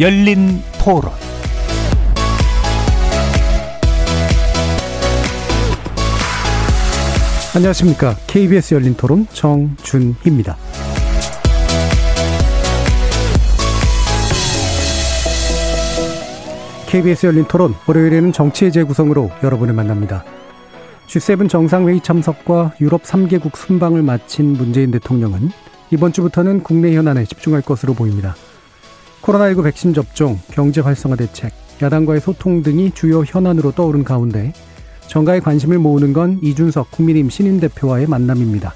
열린 토론 안녕하십니까. KBS 열린 토론 정준희입니다. KBS 열린 토론 월요일에는 정치의 재구성으로 여러분을 만납니다. G7 정상회의 참석과 유럽 3개국 순방을 마친 문재인 대통령은 이번 주부터는 국내 현안에 집중할 것으로 보입니다. 코로나19 백신 접종, 경제 활성화 대책, 야당과의 소통 등이 주요 현안으로 떠오른 가운데 정가의 관심을 모으는 건 이준석 국민의힘 신임 대표와의 만남입니다.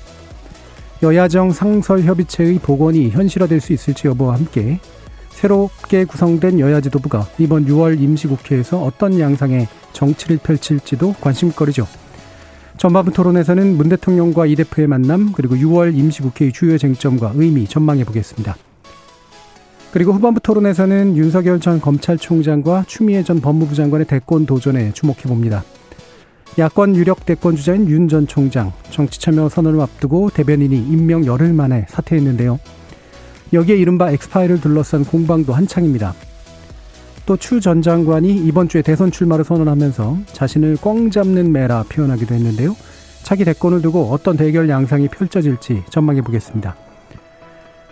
여야정 상설협의체의 복원이 현실화될 수 있을지 여부와 함께 새롭게 구성된 여야 지도부가 이번 6월 임시국회에서 어떤 양상의 정치를 펼칠지도 관심거리죠. 전반부 토론에서는 문 대통령과 이 대표의 만남 그리고 6월 임시국회의 주요 쟁점과 의미 전망해 보겠습니다. 그리고 후반부 토론에서는 윤석열 전 검찰총장과 추미애 전 법무부 장관의 대권 도전에 주목해 봅니다. 야권 유력 대권 주자인 윤 전 총장 정치 참여 선언을 앞두고 대변인이 임명 열흘 만에 사퇴했는데요. 여기에 이른바 엑스파일을 둘러싼 공방도 한창입니다. 또 추 전 장관이 이번 주에 대선 출마를 선언하면서 자신을 꽝 잡는 매라 표현하기도 했는데요. 차기 대권을 두고 어떤 대결 양상이 펼쳐질지 전망해 보겠습니다.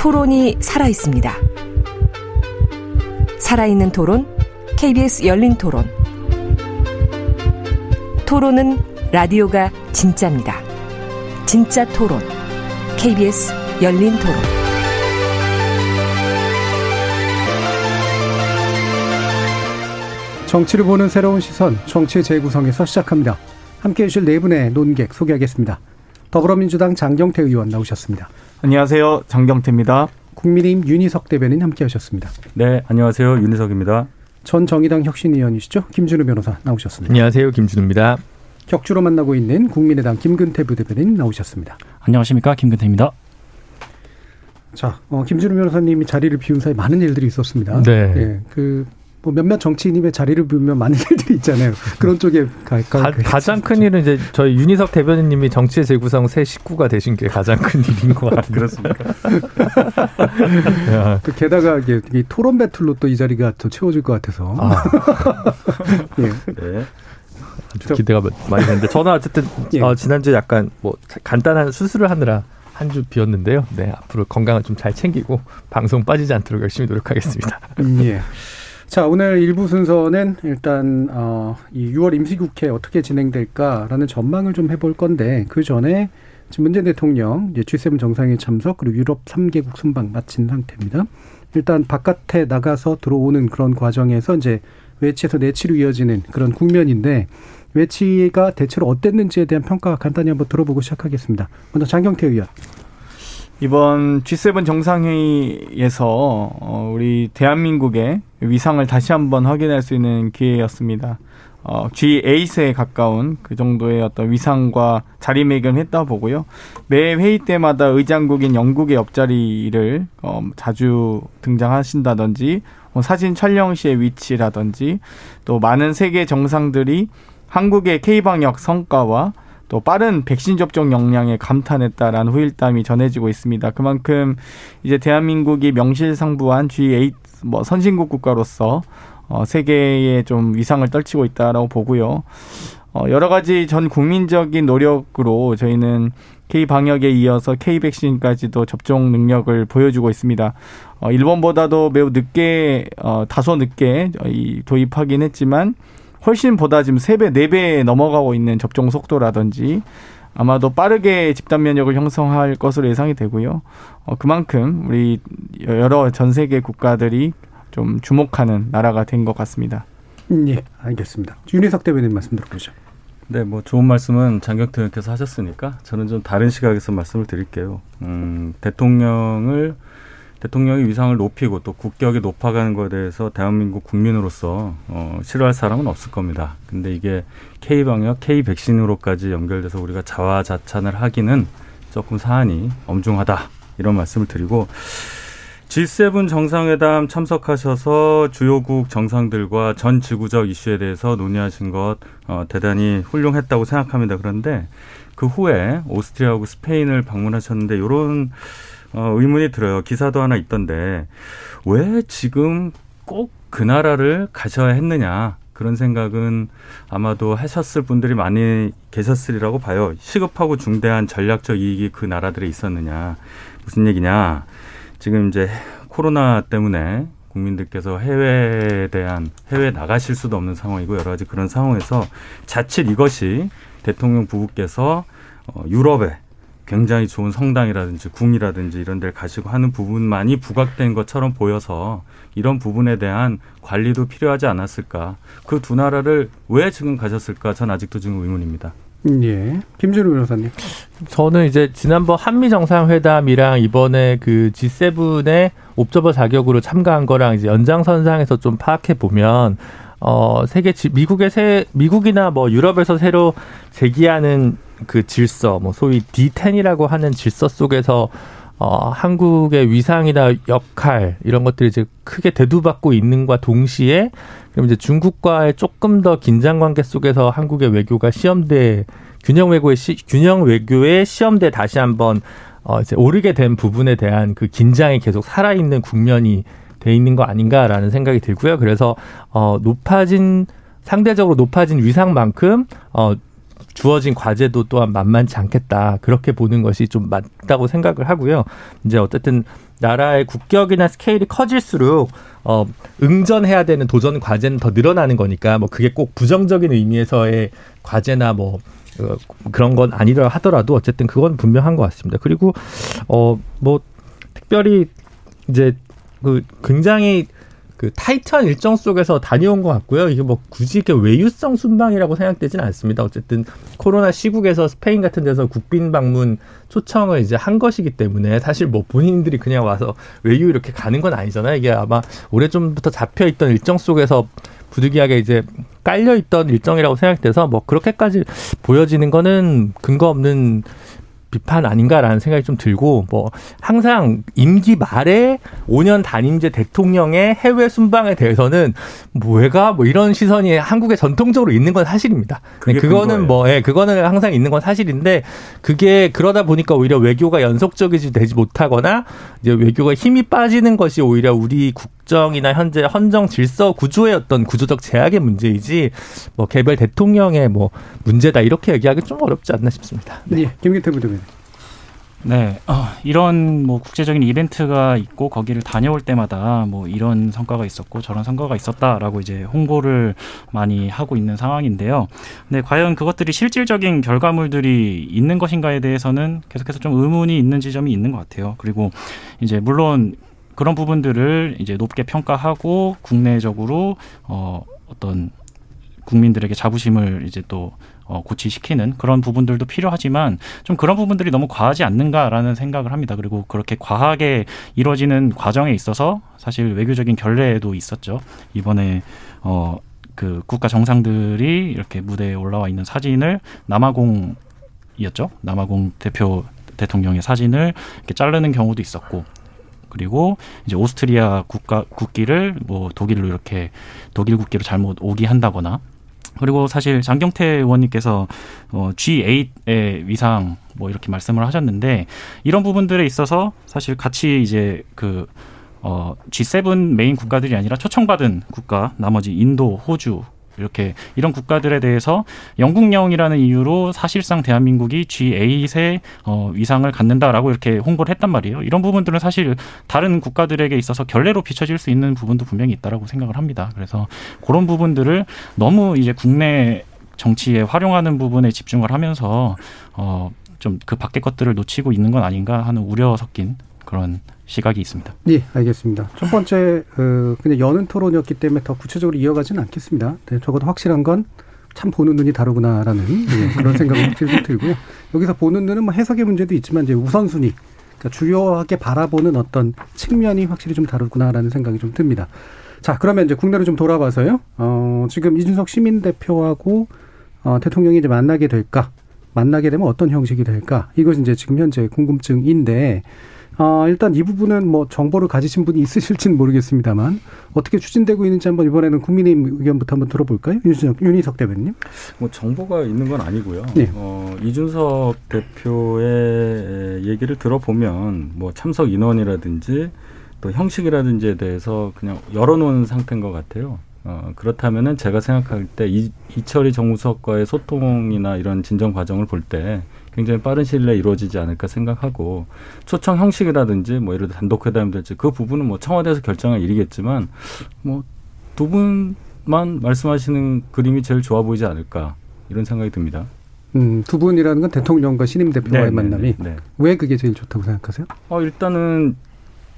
토론이 살아 있습니다. 살아있는 토론, KBS 열린 토론. 토론은 라디오가 진짜입니다. 진짜 토론, KBS 열린 토론. 정치를 보는 새로운 시선, 정치 재구성에서 시작합니다. 함께 해주실 네 분의 논객 소개하겠습니다. 더불어민주당 장경태 의원 나오셨습니다. 안녕하세요. 장경태입니다. 국민의힘 윤희석 대변인 함께 하셨습니다. 네, 안녕하세요. 윤희석입니다. 전 정의당 혁신위원이시죠? 김준우 변호사 나오셨습니다. 안녕하세요. 김준우입니다. 격주로 만나고 있는 국민의당 김근태 부대변인 나오셨습니다. 안녕하십니까. 김근태입니다. 자, 어, 김준우 변호사님이 자리를 비운 사이 많은 일들이 있었습니다. 네. 예, 그, 뭐 몇몇 정치인님의 자리를 비우면 많은 일들이 있잖아요. 그런 쪽에 가, 가, 가, 장큰 일은 이제 저희 윤희석 대변인님이 정치의 재구성 새 식구가 되신 게 가장 큰 일인 것 같은데. 그렇습니까? 그 게다가 이게 이 토론 배틀로 또 이 자리가 더 채워질 것 같아서. 아, 예. 네. 아주 기대가 많이 되는데 저는 어쨌든 예. 어, 지난주에 약간 뭐 간단한 수술을 하느라 한주 비었는데요. 네, 앞으로 건강을 좀 잘 챙기고 방송 빠지지 않도록 열심히 노력하겠습니다. 음, 예. 자, 오늘 일부 순서는 일단 어, 이 6월 임시국회 어떻게 진행될까라는 전망을 좀 해볼 건데 그 전에 지금 문재인 대통령 이제 G7 정상회 참석 그리고 유럽 3개국 순방 마친 상태입니다. 일단 바깥에 나가서 들어오는 그런 과정에서 이제 외치에서 내치로 이어지는 그런 국면인데 외치가 대체로 어땠는지에 대한 평가 간단히 한번 들어보고 시작하겠습니다. 먼저 장경태 의원. 이번 G7 정상회의에서 어, 우리 대한민국의 위상을 다시 한번 확인할 수 있는 기회였습니다. 어, G8에 가까운 그 정도의 어떤 위상과 자리매김했다 보고요. 매 회의 때마다 의장국인 영국의 옆자리를 어, 자주 등장하신다든지 뭐 사진 촬영 시의 위치라든지 또 많은 세계 정상들이 한국의 K방역 성과와 또 빠른 백신 접종 역량에 감탄했다라는 후일담이 전해지고 있습니다. 그만큼 이제 대한민국이 명실상부한 G8 뭐 선진국 국가로서 어, 세계에 좀 위상을 떨치고 있다라고 보고요. 어, 여러 가지 전 국민적인 노력으로 저희는 K 방역에 이어서 K 백신까지도 접종 능력을 보여주고 있습니다. 어, 일본보다도 매우 늦게 어, 다소 늦게 이 도입하긴 했지만 훨씬 보다 지금 세배네배 넘어가고 있는 접종 속도라든지 아마도 빠르게 집단 면역을 형성할 것으로 예상이 되고요. 어, 그만큼 우리 여러 전 세계 국가들이 좀 주목하는 나라가 된 것 같습니다. 음, 예, 알겠습니다. 윤희석 대변인 말씀 들어보죠. 네, 뭐 좋은 말씀은 장경태 의원께서 하셨으니까 저는 좀 다른 시각에서 말씀을 드릴게요. 음, 대통령을 대통령의 위상을 높이고 또 국격이 높아가는 것에 대해서 대한민국 국민으로서 어, 싫어할 사람은 없을 겁니다. 근데 이게 K 방역, K 백신으로까지 연결돼서 우리가 자화자찬을 하기는 조금 사안이 엄중하다 이런 말씀을 드리고 G7 정상회담 참석하셔서 주요국 정상들과 전 지구적 이슈에 대해서 논의하신 것 어, 대단히 훌륭했다고 생각합니다. 그런데 그 후에 오스트리아하고 스페인을 방문하셨는데 이런 어, 의문이 들어요. 기사도 하나 있던데 왜 지금 꼭 그 나라를 가셔야 했느냐 그런 생각은 아마도 하셨을 분들이 많이 계셨으리라고 봐요. 시급하고 중대한 전략적 이익이 그 나라들에 있었느냐 무슨 얘기냐 지금 이제 코로나 때문에 국민들께서 해외에 대한 해외 나가실 수도 없는 상황이고 여러 가지 그런 상황에서 자칫 이것이 대통령 부부께서 어, 유럽에 굉장히 좋은 성당이라든지 궁이라든지 이런 데를 가시고 하는 부분만이 부각된 것처럼 보여서 이런 부분에 대한 관리도 필요하지 않았을까. 그 두 나라를 왜 지금 가셨을까? 전 아직도 지금 의문입니다. 예. 김준우 변호사님. 저는 이제 지난번 한미 정상회담이랑 이번에 그 G7의 옵저버 자격으로 참가한 거랑 이제 연장선상에서 좀 파악해 보면 어 세계 지- 미국의 새 미국이나 뭐 유럽에서 새로 제기하는 그 질서 뭐 소위 D10이라고 하는 질서 속에서 어 한국의 위상이나 역할 이런 것들이 이제 크게 대두받고 있는과 동시에 그럼 이제 중국과의 조금 더 긴장 관계 속에서 한국의 외교가 시험대 균형 외교의 시, 균형 외교의 시험대 다시 한번 어 이제 오르게 된 부분에 대한 그 긴장이 계속 살아 있는 국면이 돼 있는 거 아닌가라는 생각이 들고요. 그래서 어 높아진 상대적으로 높아진 위상만큼 어 주어진 과제도 또한 만만치 않겠다. 그렇게 보는 것이 좀 맞다고 생각을 하고요. 이제 어쨌든 나라의 국격이나 스케일이 커질수록 어 응전해야 되는 도전 과제는 더 늘어나는 거니까 뭐 그게 꼭 부정적인 의미에서의 과제나 뭐 어, 그런 건 아니라 하더라도 어쨌든 그건 분명한 것 같습니다. 그리고 어 뭐 특별히 이제 그 굉장히 그 타이트한 일정 속에서 다녀온 것 같고요. 이게 뭐 굳이 이렇게 외유성 순방이라고 생각되지는 않습니다. 어쨌든 코로나 시국에서 스페인 같은 데서 국빈 방문 초청을 이제 한 것이기 때문에 사실 뭐 본인들이 그냥 와서 외유 이렇게 가는 건 아니잖아요. 이게 아마 오래 전부터 잡혀 있던 일정 속에서 부득이하게 이제 깔려 있던 일정이라고 생각돼서 뭐 그렇게까지 보여지는 거는 근거 없는 비판 아닌가라는 생각이 좀 들고 뭐 항상 임기 말에 5년 단임제 대통령의 해외 순방에 대해서는 뭐가 뭐 이런 시선이 한국에 전통적으로 있는 건 사실입니다. 그게 그거는. 뭐 예, 그거는 항상 있는 건 사실인데 그게 그러다 보니까 오히려 외교가 연속적이지 되지 못하거나 이제 외교가 힘이 빠지는 것이 오히려 우리 국 정이나 현재 헌정 질서 구조의 어떤 구조적 제약의 문제이지 뭐 개별 대통령의 뭐 문제다 이렇게 얘기하기 좀 어렵지 않나 싶습니다. 예. 김기태 부대변인. 네, 어, 이런 뭐 국제적인 이벤트가 있고 거기를 다녀올 때마다 뭐 이런 성과가 있었고 저런 성과가 있었다라고 이제 홍보를 많이 하고 있는 상황인데요. 근데 과연 그것들이 실질적인 결과물들이 있는 것인가에 대해서는 계속해서 좀 의문이 있는 지점이 있는 것 같아요. 그리고 이제 물론 그런 부분들을 이제 높게 평가하고 국내적으로 어, 어떤 국민들에게 자부심을 이제 또 어, 고취시키는 그런 부분들도 필요하지만 좀 그런 부분들이 너무 과하지 않는가라는 생각을 합니다. 그리고 그렇게 과하게 이루어지는 과정에 있어서 사실 외교적인 결례도 있었죠. 이번에 어, 그 국가 정상들이 이렇게 무대에 올라와 있는 사진을 남아공이었죠. 남아공 대표 대통령의 사진을 이렇게 자르는 경우도 있었고 그리고 이제 오스트리아 국가 국기를 뭐 독일로 이렇게 독일 국기로 잘못 오기 한다거나 그리고 사실 장경태 의원님께서 어, G8의 위상 뭐 이렇게 말씀을 하셨는데 이런 부분들에 있어서 사실 같이 이제 그 어, G7 메인 국가들이 아니라 초청받은 국가 나머지 인도, 호주 이렇게 이런 국가들에 대해서 영국령이라는 이유로 사실상 대한민국이 G8의 어, 위상을 갖는다라고 이렇게 홍보를 했단 말이에요. 이런 부분들은 사실 다른 국가들에게 있어서 결례로 비춰질 수 있는 부분도 분명히 있다라고 생각을 합니다. 그래서 그런 부분들을 너무 이제 국내 정치에 활용하는 부분에 집중을 하면서 어, 좀 그 밖의 것들을 놓치고 있는 건 아닌가 하는 우려 섞인 그런 시각이 있습니다. 예, 알겠습니다. 첫 번째, 어, 그냥 여는 토론이었기 때문에 더 구체적으로 이어가지는 않겠습니다. 네, 적어도 확실한 건 참 보는 눈이 다르구나라는 예, 그런 좀 들고요. 여기서 보는 눈은 뭐 해석의 문제도 있지만 이제 우선순위 그러니까 주요하게 바라보는 어떤 측면이 확실히 좀 다르구나라는 생각이 좀 듭니다. 자, 그러면 이제 국내로 좀 돌아봐서요. 어, 지금 이준석 시민 대표하고 어, 대통령이 이제 만나게 될까? 만나게 되면 어떤 형식이 될까? 이것이 이제 지금 현재 궁금증인데 어, 일단 이 부분은 뭐 정보를 가지신 분이 있으실지는 모르겠습니다만 어떻게 추진되고 있는지 한번 이번에는 국민의힘 의견부터 한번 들어볼까요? 윤석, 윤희석 대변님. 뭐 정보가 있는 건 아니고요. 네. 어, 이준석 대표의 얘기를 들어보면 뭐 참석 인원이라든지 또 형식이라든지에 대해서 그냥 열어놓은 상태인 것 같아요. 어, 그렇다면은 제가 생각할 때 이, 이철이 정무수석과의 소통이나 이런 진정 과정을 볼 때 굉장히 빠른 시일 내에 이루어지지 않을까 생각하고 초청 형식이라든지 뭐 예를 들어 단독 회담이 될지 그 부분은 뭐 청와대에서 결정할 일이겠지만 뭐 두 분만 말씀하시는 그림이 제일 좋아 보이지 않을까 이런 생각이 듭니다. 음, 두 분이라는 건 대통령과 신임 대표와의 네, 네, 만남이 네, 네. 왜 그게 제일 좋다고 생각하세요? 어, 일단은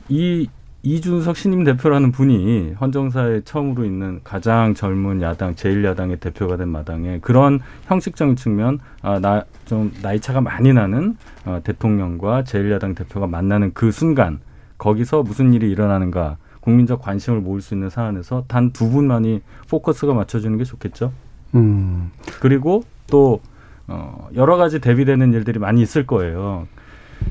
이 이준석 신임 대표라는 분이 헌정사에 처음으로 있는 가장 젊은 야당 제1야당의 대표가 된 마당에 그런 형식적인 측면 아, 나 좀 나이 차가 많이 나는 어, 대통령과 제1야당 대표가 만나는 그 순간 거기서 무슨 일이 일어나는가 국민적 관심을 모을 수 있는 사안에서 단 두 분만이 포커스가 맞춰주는 게 좋겠죠. 음, 그리고 또 어, 여러 가지 대비되는 일들이 많이 있을 거예요.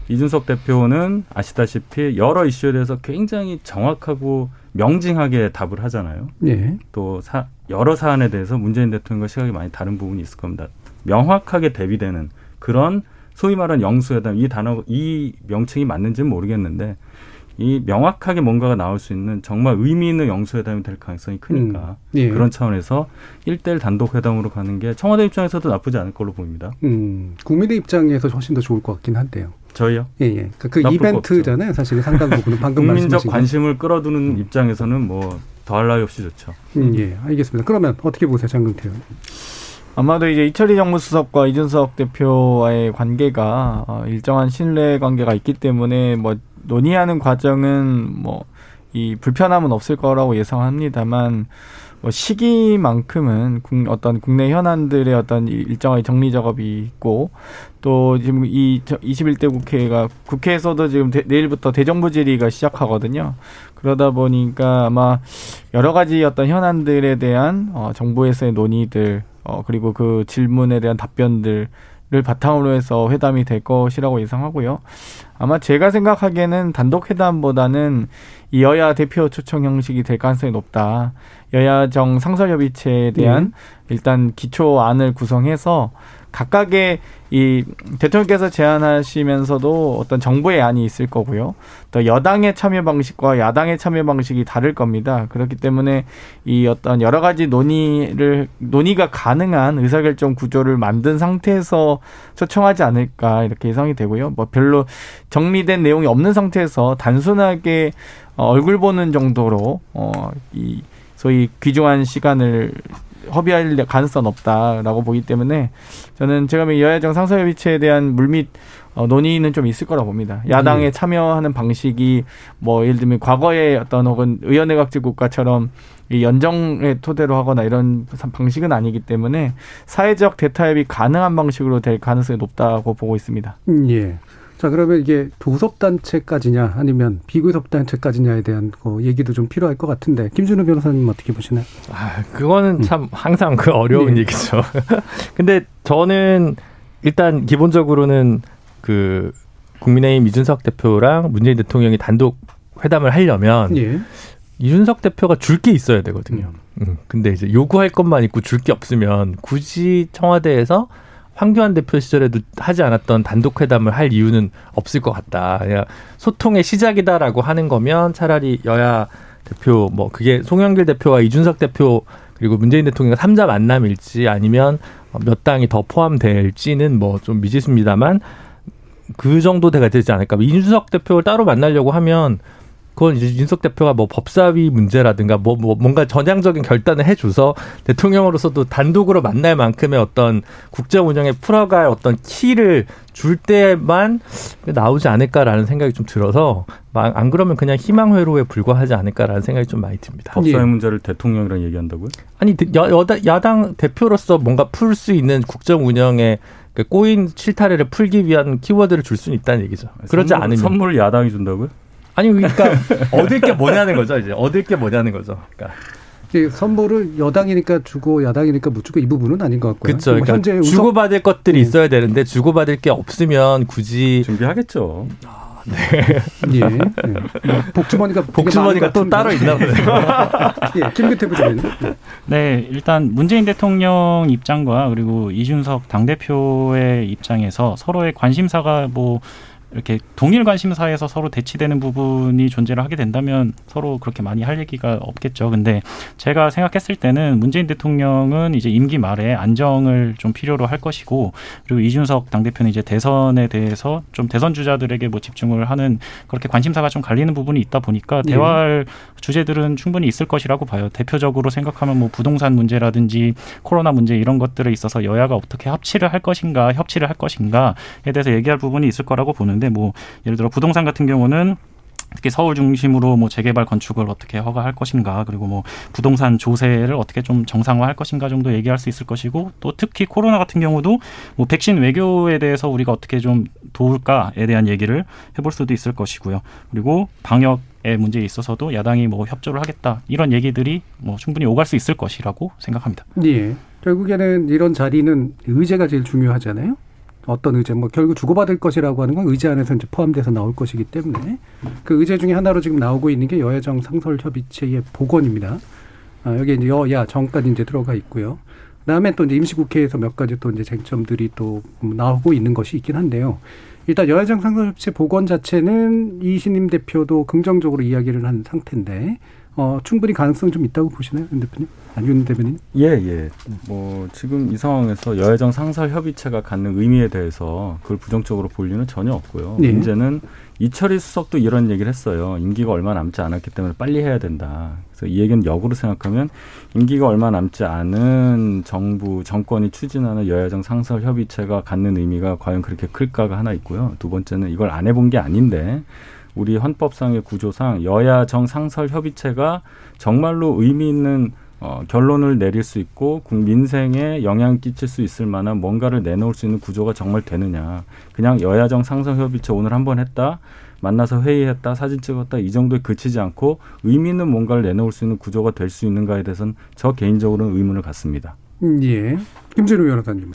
이준석 대표는 아시다시피 여러 이슈에 대해서 굉장히 정확하고 명징하게 답을 하잖아요. 예. 또 사, 여러 사안에 대해서 문재인 대통령과 시각이 많이 다른 부분이 있을 겁니다. 명확하게 대비되는 그런 소위 말하는 영수회담 이 단어 이 명칭이 맞는지는 모르겠는데 이 명확하게 뭔가가 나올 수 있는 정말 의미 있는 영수회담이 될 가능성이 크니까 음, 예. 그런 차원에서 일대일 단독 회담으로 가는 게 청와대 입장에서도 나쁘지 않을 걸로 보입니다. 음, 국민의 입장에서 훨씬 더 좋을 것 같긴 한데요. 저희요. 예, 예. 그, 그거 이벤트잖아요. 사실 상당 부분은 방금 국민적. 관심을 끌어두는 입장에서는 뭐 더할 나위 없이 좋죠. 음, 예, 알겠습니다. 그러면 어떻게 보세요, 장근태 의원? 아마도 이제 이철희 정무수석과 이준석 대표와의 관계가 어, 일정한 신뢰 관계가 있기 때문에 뭐 논의하는 과정은 뭐 이 불편함은 없을 거라고 예상합니다만 뭐 시기만큼은 국- 어떤 국내 현안들의 어떤 일- 일정의 정리 작업이 있고 또 지금 이 저- 21대 국회가 국회에서도 지금 대- 내일부터 대정부 질의가 시작하거든요. 그러다 보니까 아마 여러 가지 어떤 현안들에 대한 어, 정부에서의 논의들 어, 그리고 그 질문에 대한 답변들 을 바탕으로 해서 회담이 될 것이라고 예상하고요. 아마 제가 생각하기에는 단독 회담보다는 이 여야 대표 초청 형식이 될 가능성이 높다. 여야정 상설협의체에 대한 일단 기초안을 구성해서 각각의 이 대통령께서 제안하시면서도 어떤 정부의 안이 있을 거고요. 또 여당의 참여 방식과 야당의 참여 방식이 다를 겁니다. 그렇기 때문에 이 어떤 여러 가지 논의를 논의가 가능한 의사결정 구조를 만든 상태에서 초청하지 않을까 이렇게 예상이 되고요. 뭐 별로 정리된 내용이 없는 상태에서 단순하게 어, 얼굴 보는 정도로 어이 소위 귀중한 시간을 허비할 가능성은 없다라고 보기 때문에 저는 제가 보기엔 여야정 상설협의체에 대한 물밑 어, 논의는 좀 있을 거라 봅니다. 야당에 네. 참여하는 방식이 뭐 예를 들면 과거의 어떤 혹은 의원내각제 국가처럼 이 연정의 토대로 하거나 이런 방식은 아니기 때문에 사회적 대타협이 가능한 방식으로 될 가능성이 높다고 보고 있습니다. 음, 예. 자, 그러면 이게 교섭단체까지냐 아니면 비교섭단체까지냐에 대한 그 얘기도 좀 필요할 것 같은데 김준우 변호사님 어떻게 보시나요? 아, 그거는 참 항상 그 어려운 네. 얘기죠. 근데 저는 일단 기본적으로는 그 국민의힘 이준석 대표랑 문재인 대통령이 단독 회담을 하려면 예. 이준석 대표가 줄 게 있어야 되거든요. 음, 근데 이제 요구할 것만 있고 줄 게 없으면 굳이 청와대에서 황교안 대표 시절에도 하지 않았던 단독 회담을 할 이유는 없을 것 같다. 그냥 소통의 시작이다라고 하는 거면 차라리 여야 대표 뭐 그게 송영길 대표와 이준석 대표 그리고 문재인 대통령 삼자 만남일지 아니면 몇 당이 더 포함될지는 뭐 좀 미지수입니다만 그 정도 돼가 되지 않을까. 이준석 대표를 따로 만나려고 하면 그건 이제 윤석 대표가 뭐 법사위 문제라든가 뭐, 뭐 뭔가 전향적인 결단을 해줘서 대통령으로서도 단독으로 만날 만큼의 어떤 국정 운영에 풀어갈 어떤 키를 줄 때만 나오지 않을까라는 생각이 좀 들어서 마- 안 그러면 그냥 희망 회로에 불과하지 않을까라는 생각이 좀 많이 듭니다. 법사위 예. 문제를 대통령이랑 얘기한다고요? 아니 여, 여다, 야당 대표로서 뭔가 풀 수 있는 국정 운영의 그 꼬인 실타래를 풀기 위한 키워드를 줄 수는 있다는 얘기죠. 그렇지 선물, 않으면 선물 야당이 준다고요? 아니 그러니까 얻을 게 뭐냐는 거죠 이제 얻을 게 뭐냐는 거죠. 그러니까 선물을 여당이니까 주고 야당이니까 못 주고 이 부분은 아닌 것 같고요. 그렇죠. 뭐 그러니까 현재 우선- 주고받을 것들이 네. 있어야 되는데 주고받을 게 없으면 굳이 준비하겠죠. 예. 예. 뭐 복주머니가 복주머니가 또것 따로. 있나 보네요. 예, 김규태 부장님. 네. 네, 일단 문재인 대통령 입장과 그리고 이준석 당 대표의 입장에서 서로의 관심사가 뭐 이렇게 동일 관심사에서 서로 대치되는 부분이 존재를 하게 된다면 서로 그렇게 많이 할 얘기가 없겠죠. 근데 제가 생각했을 때는 문재인 대통령은 이제 임기 말에 안정을 좀 필요로 할 것이고 그리고 이준석 당대표는 이제 대선에 대해서 좀 대선 주자들에게 뭐 집중을 하는 그렇게 관심사가 좀 갈리는 부분이 있다 보니까 예. 대화할 주제들은 충분히 있을 것이라고 봐요. 대표적으로 생각하면 뭐 부동산 문제라든지 코로나 문제 이런 것들에 있어서 여야가 어떻게 합치를 할 것인가, 협치를 할 것인가에 대해서 얘기할 부분이 있을 거라고 보는 데 뭐 예를 들어 부동산 같은 경우는 특히 서울 중심으로 뭐 재개발 건축을 어떻게 허가할 것인가 그리고 뭐 부동산 조세를 어떻게 좀 정상화할 것인가 정도 얘기할 수 있을 것이고 또 특히 코로나 같은 경우도 뭐 백신 외교에 대해서 우리가 어떻게 좀 도울까에 대한 얘기를 해볼 수도 있을 것이고요 그리고 방역 의 문제에 있어서도 야당이 뭐 협조를 하겠다 이런 얘기들이 뭐 충분히 오갈 수 있을 것이라고 생각합니다. 예. 결국에는 이런 자리는 의제가 제일 중요하잖아요. 어떤 의제, 뭐 결국 주고받을 것이라고 하는 건 의제 안에서 이제 포함돼서 나올 것이기 때문에 그 의제 중에 하나로 지금 나오고 있는 게 여야정 상설 협의체의 복원입니다. 아, 여기 이제 여야 정까지 이제 들어가 있고요. 그다음에 또 이제 임시국회에서 몇 가지 또 이제 쟁점들이 또 나오고 있는 것이 있긴 한데요. 일단 여야정 상설 협의체 복원 자체는 이신임 대표도 긍정적으로 이야기를 한 상태인데 어, 충분히 가능성이 좀 있다고 보시나요, 윤 대표님? 아니, 윤 대표님? 예, 예. 뭐 지금 이 상황에서 여야정 상설 협의체가 갖는 의미에 대해서 그걸 부정적으로 볼 이유는 전혀 없고요. 예. 문제는 이철희 수석도 이런 얘기를 했어요. 임기가 얼마 남지 않았기 때문에 빨리 해야 된다. 그래서 이 얘기는 역으로 생각하면 임기가 얼마 남지 않은 정부 정권이 추진하는 여야정 상설 협의체가 갖는 의미가 과연 그렇게 클까가 하나 있고요. 두 번째는 이걸 안 해본 게 아닌데 우리 헌법상의 구조상 여야 정 상설 협의체가 정말로 의미 있는 어, 결론을 내릴 수 있고 국- 민생에 영향 끼칠 수 있을 만한 뭔가를 내놓을 수 있는 구조가 정말 되느냐. 그냥 여야정 상설 협의체 오늘 한 번 했다. 만나서 회의했다, 사진 찍었다 이 정도에 그치지 않고 의미 있는 뭔가를 내놓을 수 있는 구조가 될 수 있는가에 대해서는 저 개인적으로는 의문을 갖습니다. 음, 예. 김진우 변호사님.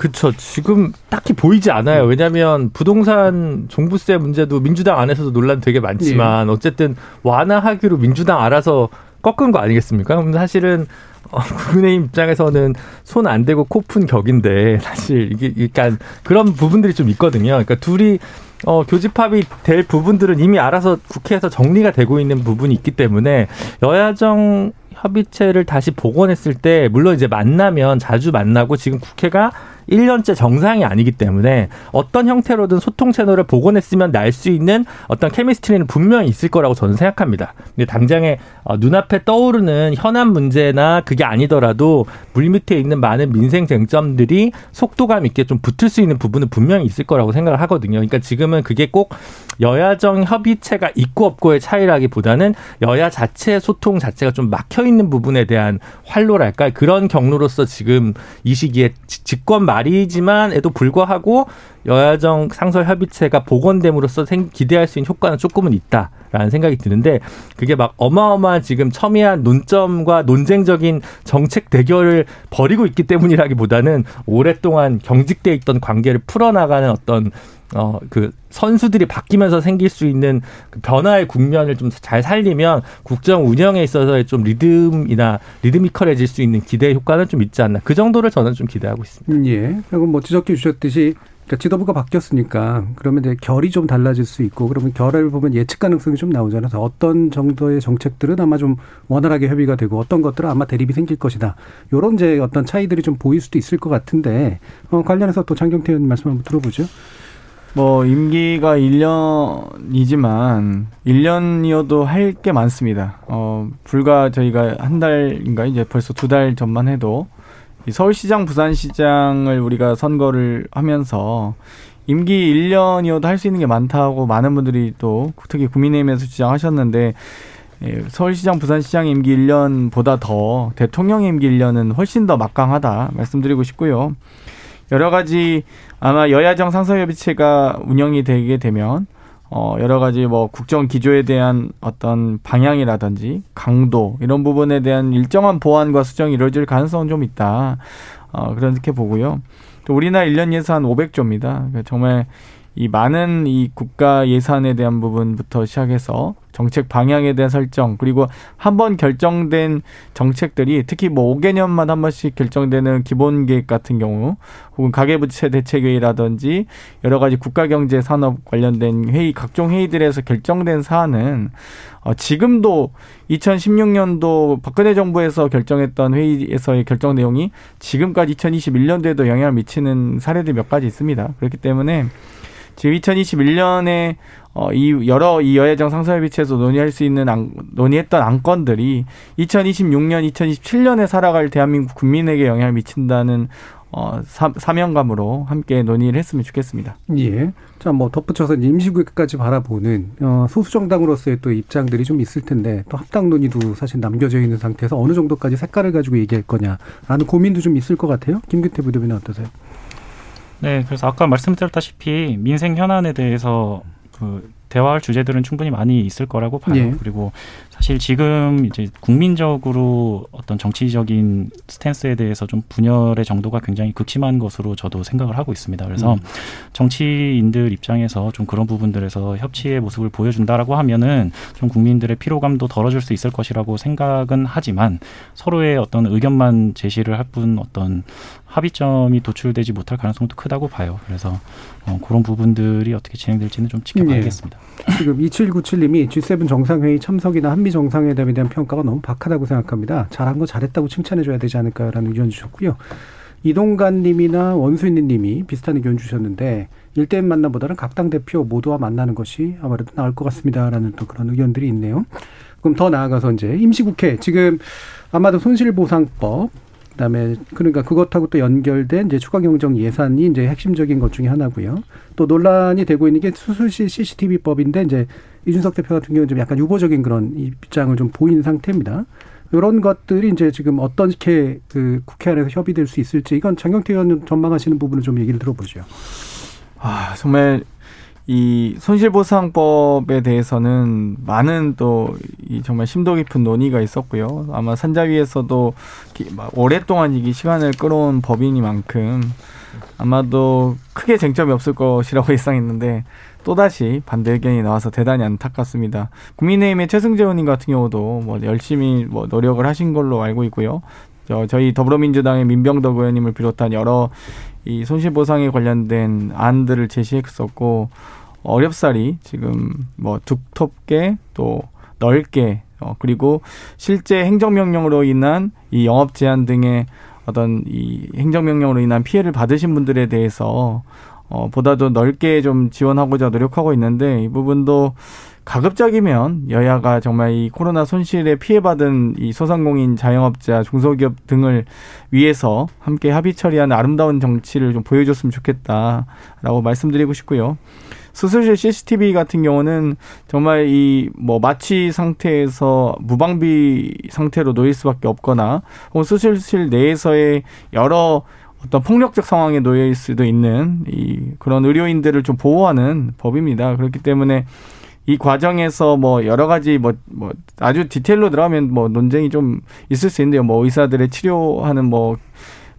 그쵸. 지금 딱히 보이지 않아요. 왜냐하면 부동산 종부세 문제도 민주당 안에서도 논란 되게 많지만 어쨌든 완화하기로 민주당 알아서 꺾은 거 아니겠습니까? 그럼 사실은 어, 국민의힘 입장에서는 손 안 대고 코 푼 격인데 사실 이게 약간 그런 부분들이 좀 있거든요. 그러니까 둘이 어, 교집합이 될 부분들은 이미 알아서 국회에서 정리가 되고 있는 부분이 있기 때문에 여야정 협의체를 다시 복원했을 때 물론 이제 만나면 자주 만나고 지금 국회가 1년째 정상이 아니기 때문에 어떤 형태로든 소통 채널을 복원했으면 날 수 있는 어떤 케미스트리는 분명히 있을 거라고 저는 생각합니다. 근데 당장에 어, 눈앞에 떠오르는 현안 문제나 그게 아니더라도 물밑에 있는 많은 민생 쟁점들이 속도감 있게 좀 붙을 수 있는 부분은 분명히 있을 거라고 생각을 하거든요. 그러니까 지금은 그게 꼭 여야정 협의체가 있고 없고의 차이라기보다는 여야 자체의 소통 자체가 좀 막혀 있는 부분에 대한 활로랄까 그런 경로로서 지금 이 시기에 지- 집권 말 이지만에도 불구하고 여야정 상설 협의체가 복원됨으로써 생- 기대할 수 있는 효과는 조금은 있다라는 생각이 드는데 그게 막 어마어마한 지금 첨예한 논점과 논쟁적인 정책 대결을 벌이고 있기 때문이라기보다는 오랫동안 경직돼 있던 관계를 풀어나가는 어떤 어, 그 선수들이 바뀌면서 생길 수 있는 그 변화의 국면을 좀 잘 살리면 국정 운영에 있어서의 좀 리듬이나 리드미컬해질 수 있는 기대 효과는 좀 있지 않나. 그 정도를 저는 좀 기대하고 있습니다. 음, 예. 그리고 뭐 지적해 주셨듯이 그러니까 지도부가 바뀌었으니까 그러면 이제 결이 좀 달라질 수 있고 그러면 결을 보면 예측 가능성이 좀 나오잖아요. 그래서 어떤 정도의 정책들은 아마 좀 원활하게 협의가 되고 어떤 것들은 아마 대립이 생길 것이다. 요런 이제 어떤 차이들이 좀 보일 수도 있을 것 같은데 어, 관련해서 또 장경태 의원 말씀 한번 들어보죠. 뭐 임기가 1년이지만 1년이어도 할 게 많습니다. 어 불과 저희가 한 달인가 이제 벌써 두 달 전만 해도 이 서울시장, 부산시장을 우리가 선거를 하면서 임기 1년이어도 할 수 있는 게 많다고 많은 분들이 또 특히 국민의힘에서 주장하셨는데 예, 서울시장, 부산시장 임기 1년보다 더 대통령 임기 1년은 훨씬 더 막강하다 말씀드리고 싶고요. 여러 가지 아마 여야정 상설협의체가 운영이 되게 되면 어, 여러 가지 뭐 국정 기조에 대한 어떤 방향이라든지 강도 이런 부분에 대한 일정한 보완과 수정이 이루어질 가능성은 좀 있다. 어, 그렇게 보고요. 또 우리나라 일년 예산 500조입니다. 그러니까 정말 이 많은 이 국가 예산에 대한 부분부터 시작해서 정책 방향에 대한 설정 그리고 한 번 결정된 정책들이 특히 뭐 5개년만 한 번씩 결정되는 기본 계획 같은 경우 혹은 가계부채 대책 회의라든지 여러 가지 국가 경제 산업 관련된 회의 각종 회의들에서 결정된 사안은 어 지금도 2016년도 박근혜 정부에서 결정했던 회의에서의 결정 내용이 지금까지 2021년도에도 영향을 미치는 사례들이 몇 가지 있습니다. 그렇기 때문에 지금 2021년에 어, 이 여러 이 여야정 상설협의체에서 논의할 수 있는 안, 논의했던 안건들이 2026년, 2027년에 살아갈 대한민국 국민에게 영향을 미친다는 어, 사, 사명감으로 함께 논의를 했으면 좋겠습니다. 예. 자, 뭐 덧붙여서 임시국회까지 바라보는 어, 소수 정당으로서의 또 입장들이 좀 있을 텐데 또 합당 논의도 사실 남겨져 있는 상태에서 어느 정도까지 색깔을 가지고 얘기할 거냐라는 고민도 좀 있을 것 같아요. 김규태 부대변인 어떠세요? 네, 그래서 아까 말씀드렸다시피 민생 현안에 대해서 그 대화할 주제들은 충분히 많이 있을 거라고 봐요. 예. 그리고 사실 지금 이제 국민적으로 어떤 정치적인 스탠스에 대해서 좀 분열의 정도가 굉장히 극심한 것으로 저도 생각을 하고 있습니다. 그래서 음. 정치인들 입장에서 좀 그런 부분들에서 협치의 모습을 보여준다라고 하면은 좀 국민들의 피로감도 덜어줄 수 있을 것이라고 생각은 하지만 서로의 어떤 의견만 제시를 할 뿐 어떤 합의점이 도출되지 못할 가능성도 크다고 봐요. 그래서 어, 그런 부분들이 어떻게 진행될지는 좀 지켜봐야겠습니다. 지금 2797님이 G7 정상회의 참석이나 한미 정상회담에 대한 평가가 너무 박하다고 생각합니다. 잘한 거 잘했다고 칭찬해줘야 되지 않을까라는 의견 주셨고요. 이동관님이나 원수인님이 비슷한 의견 주셨는데 일대일 만남보다는 각 당 대표 모두와 만나는 것이 아무래도 나을 것 같습니다라는 또 그런 의견들이 있네요. 그럼 더 나아가서 이제 임시국회 지금 아마도 손실보상법 그다음에 그러니까 그것하고 또 연결된 이제 추가 경정 예산이 이제 핵심적인 것 중에 하나고요. 또 논란이 되고 있는 게 수술실 CCTV법인데 이제 이준석 대표 같은 경우는 좀 약간 유보적인 그런 입장을 좀 보인 상태입니다. 이런 것들이 이제 지금 어떻게 그 국회 안에서 협의될 수 있을지 이건 장경태 의원 전망하시는 부분을 좀 얘기를 들어보죠. 아, 정말 이 손실보상법에 대해서는 많은 또 이 정말 심도 깊은 논의가 있었고요. 아마 산자위에서도 오랫동안 이게 시간을 끌어온 법이니만큼 아마도 크게 쟁점이 없을 것이라고 예상했는데 또다시 반대 의견이 나와서 대단히 안타깝습니다. 국민의힘의 최승재 의원님 같은 경우도 뭐 열심히 뭐 노력을 하신 걸로 알고 있고요. 저 저희 더불어민주당의 민병덕 의원님을 비롯한 여러 이 손실보상에 관련된 안들을 제시했었고 어렵사리 지금 뭐 두텁게 또 넓게 어 그리고 실제 행정명령으로 인한 이 영업 제한 등의 어떤 이 행정명령으로 인한 피해를 받으신 분들에 대해서 어 보다도 넓게 좀 지원하고자 노력하고 있는데 이 부분도 가급적이면 여야가 정말 이 코로나 손실에 피해받은 이 소상공인 자영업자 중소기업 등을 위해서 함께 합의 처리하는 아름다운 정치를 좀 보여줬으면 좋겠다라고 말씀드리고 싶고요. 수술실 CCTV 같은 경우는 정말 이 뭐 마취 상태에서 무방비 상태로 놓일 수밖에 없거나 혹은 수술실 내에서의 여러 어떤 폭력적 상황에 놓일 수도 있는 이 그런 의료인들을 좀 보호하는 법입니다. 그렇기 때문에 이 과정에서 뭐 여러 가지 뭐, 뭐 아주 디테일로 들어가면 뭐 논쟁이 좀 있을 수 있는데요. 뭐 의사들의 치료하는 뭐,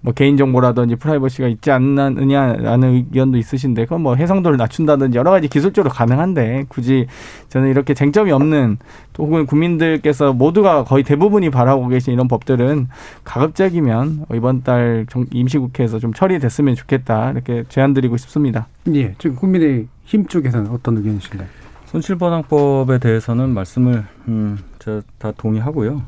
뭐 개인정보라든지 프라이버시가 있지 않느냐라는 의견도 있으신데 그건 뭐 해상도를 낮춘다든지 여러 가지 기술적으로 가능한데 굳이 저는 이렇게 쟁점이 없는 또 혹은 국민들께서 모두가 거의 대부분이 바라고 계신 이런 법들은 가급적이면 이번 달 정- 임시국회에서 좀 처리됐으면 좋겠다 이렇게 제안드리고 싶습니다. 예, 지금 국민의 힘 쪽에서는 어떤 의견이신가요? 손실보상법에 대해서는 말씀을 음, 제가 다 동의하고요.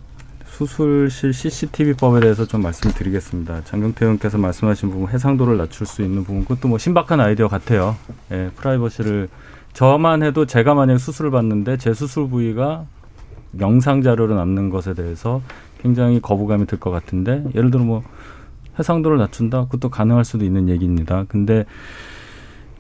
수술실 CCTV법에 대해서 좀 말씀드리겠습니다. 장경태 의원께서 말씀하신 부분 해상도를 낮출 수 있는 부분 그것도 뭐 신박한 아이디어 같아요. 예, 프라이버시를 저만 해도 제가 만약 수술을 받는데 제 수술 부위가 영상 자료로 남는 것에 대해서 굉장히 거부감이 들 것 같은데 예를 들어 뭐 해상도를 낮춘다 그것도 가능할 수도 있는 얘기입니다. 근데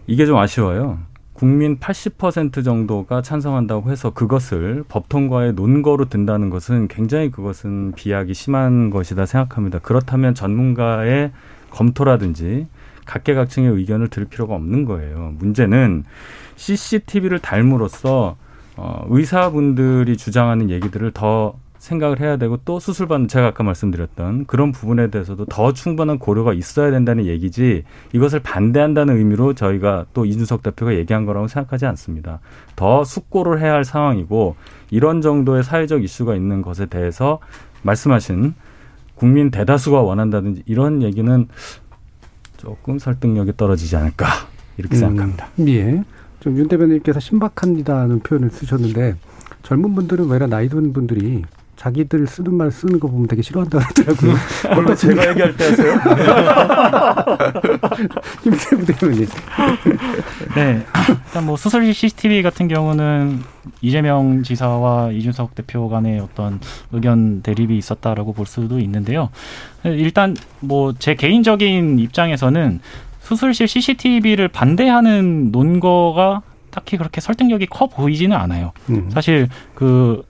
이게 좀 아쉬워요. 국민 80% 정도가 찬성한다고 해서 그것을 법 통과의 논거로 든다는 것은 굉장히 그것은 비약이 심한 것이다 생각합니다. 그렇다면 전문가의 검토라든지 각계각층의 의견을 들을 필요가 없는 거예요. 문제는 CCTV를 달므로써 어, 의사분들이 주장하는 얘기들을 더 생각을 해야 되고 또 수술받는 제가 아까 말씀드렸던 그런 부분에 대해서도 더 충분한 고려가 있어야 된다는 얘기지 이것을 반대한다는 의미로 저희가 또 이준석 대표가 얘기한 거라고 생각하지 않습니다. 더 숙고를 해야 할 상황이고 이런 정도의 사회적 이슈가 있는 것에 대해서 말씀하신 국민 대다수가 원한다든지 이런 얘기는 조금 설득력이 떨어지지 않을까 이렇게 생각합니다. 음, 예. 좀윤 대변인께서 신박합니다는 표현을 쓰셨는데 젊은 분들은 왜 나이 든 분들이 자기들 쓰는 말 쓰는 거 보면 되게 싫어한다 그러더라고요. 원래 제가 얘기할 때 하세요? 김세부 대변인. 네. 일단 뭐 수술 CCTV 같은 경우는 이재명 지사와 이준석 대표 간의 어떤 의견 대립이 있었다라고 볼 수도 있는데요. 일단 뭐 제 개인적인 입장에서는 수술실 CCTV를 반대하는 논거가 딱히 그렇게 설득력이 커 보이지는 않아요. 음. 사실 그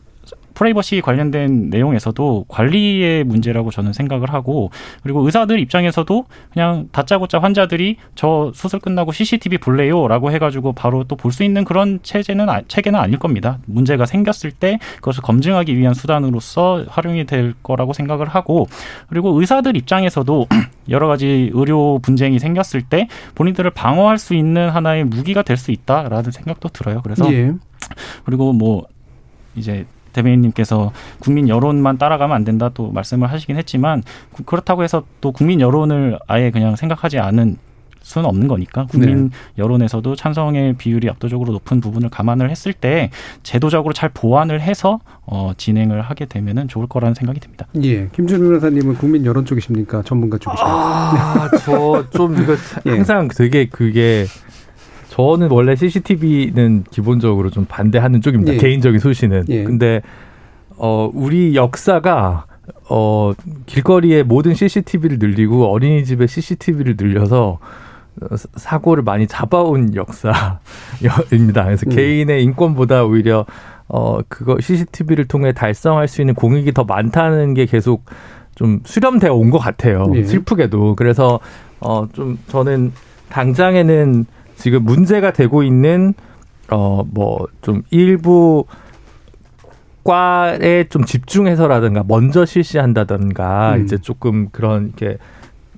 프라이버시 관련된 내용에서도 관리의 문제라고 저는 생각을 하고 그리고 의사들 입장에서도 그냥 다짜고짜 환자들이 저 수술 끝나고 CCTV 볼래요라고 해가지고 바로 또 볼 수 있는 그런 체제는 아- 체계는 아닐 겁니다. 문제가 생겼을 때 그것을 검증하기 위한 수단으로서 활용이 될 거라고 생각을 하고 그리고 의사들 입장에서도 여러 가지 의료 분쟁이 생겼을 때 본인들을 방어할 수 있는 하나의 무기가 될 수 있다라는 생각도 들어요. 그래서 예. 그리고 뭐 이제 대변인님께서 국민 여론만 따라가면 안 된다 또 말씀을 하시긴 했지만 구- 그렇다고 해서 또 국민 여론을 아예 그냥 생각하지 않은 수는 없는 거니까 국민 여론에서도 찬성의 비율이 압도적으로 높은 부분을 감안을 했을 때 제도적으로 잘 보완을 해서 어, 진행을 하게 되면은 좋을 거라는 생각이 듭니다. 예. 김준우 변호사님은 국민 여론 쪽이십니까? 전문가 쪽이십니까? 아, 저 좀 이거 예. 항상 되게 그게 저는 원래 CCTV는 기본적으로 좀 반대하는 쪽입니다. 예. 개인적인 소신은. 예. 근데 어 우리 역사가 어 길거리에 모든 CCTV를 늘리고 어린이집에 CCTV를 늘려서 어, 사- 사고를 많이 잡아온 역사입니다. 그래서 음. 개인의 인권보다 오히려 어 그거 CCTV를 통해 달성할 수 있는 공익이 더 많다는 게 계속 좀 수렴되어 온 것 같아요. 예. 슬프게도. 그래서 어 좀 저는 당장에는 지금 문제가 되고 있는 어 뭐 좀 일부 과에 좀 집중해서라든가 먼저 실시한다든가 음. 이제 조금 그런 이렇게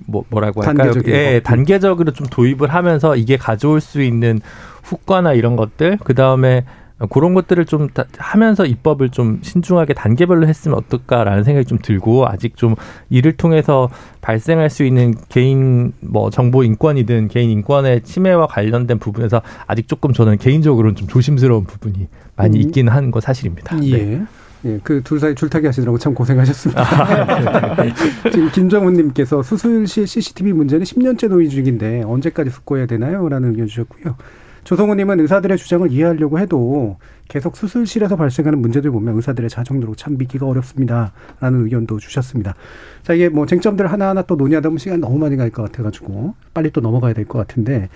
뭐 뭐라고 할까요? 단계적인 예, 거. 단계적으로 좀 도입을 하면서 이게 가져올 수 있는 후과나 이런 것들 그 다음에 그런 것들을 좀 다- 하면서 입법을 좀 신중하게 단계별로 했으면 어떨까라는 생각이 좀 들고 아직 좀 이를 통해서 발생할 수 있는 개인 뭐 정보 인권이든 개인 인권의 침해와 관련된 부분에서 아직 조금 저는 개인적으로는 좀 조심스러운 부분이 많이 음. 있긴 한 거 사실입니다. 네. 예. 예, 그 둘 사이 줄타기 하시느라고 참 고생하셨습니다. 아, 지금 김정훈님께서 수술실 CCTV 문제는 10년째 논의 중인데 언제까지 숙고해야 되나요? 라는 의견 주셨고요. 조성우님은 의사들의 주장을 이해하려고 해도 계속 수술실에서 발생하는 문제들 보면 의사들의 자정으로 참 믿기가 어렵습니다. 라는 의견도 주셨습니다. 자, 이게 뭐 쟁점들 하나하나 또 논의하다 보면 시간 너무 많이 갈 것 같아가지고 빨리 또 넘어가야 될 것 같은데,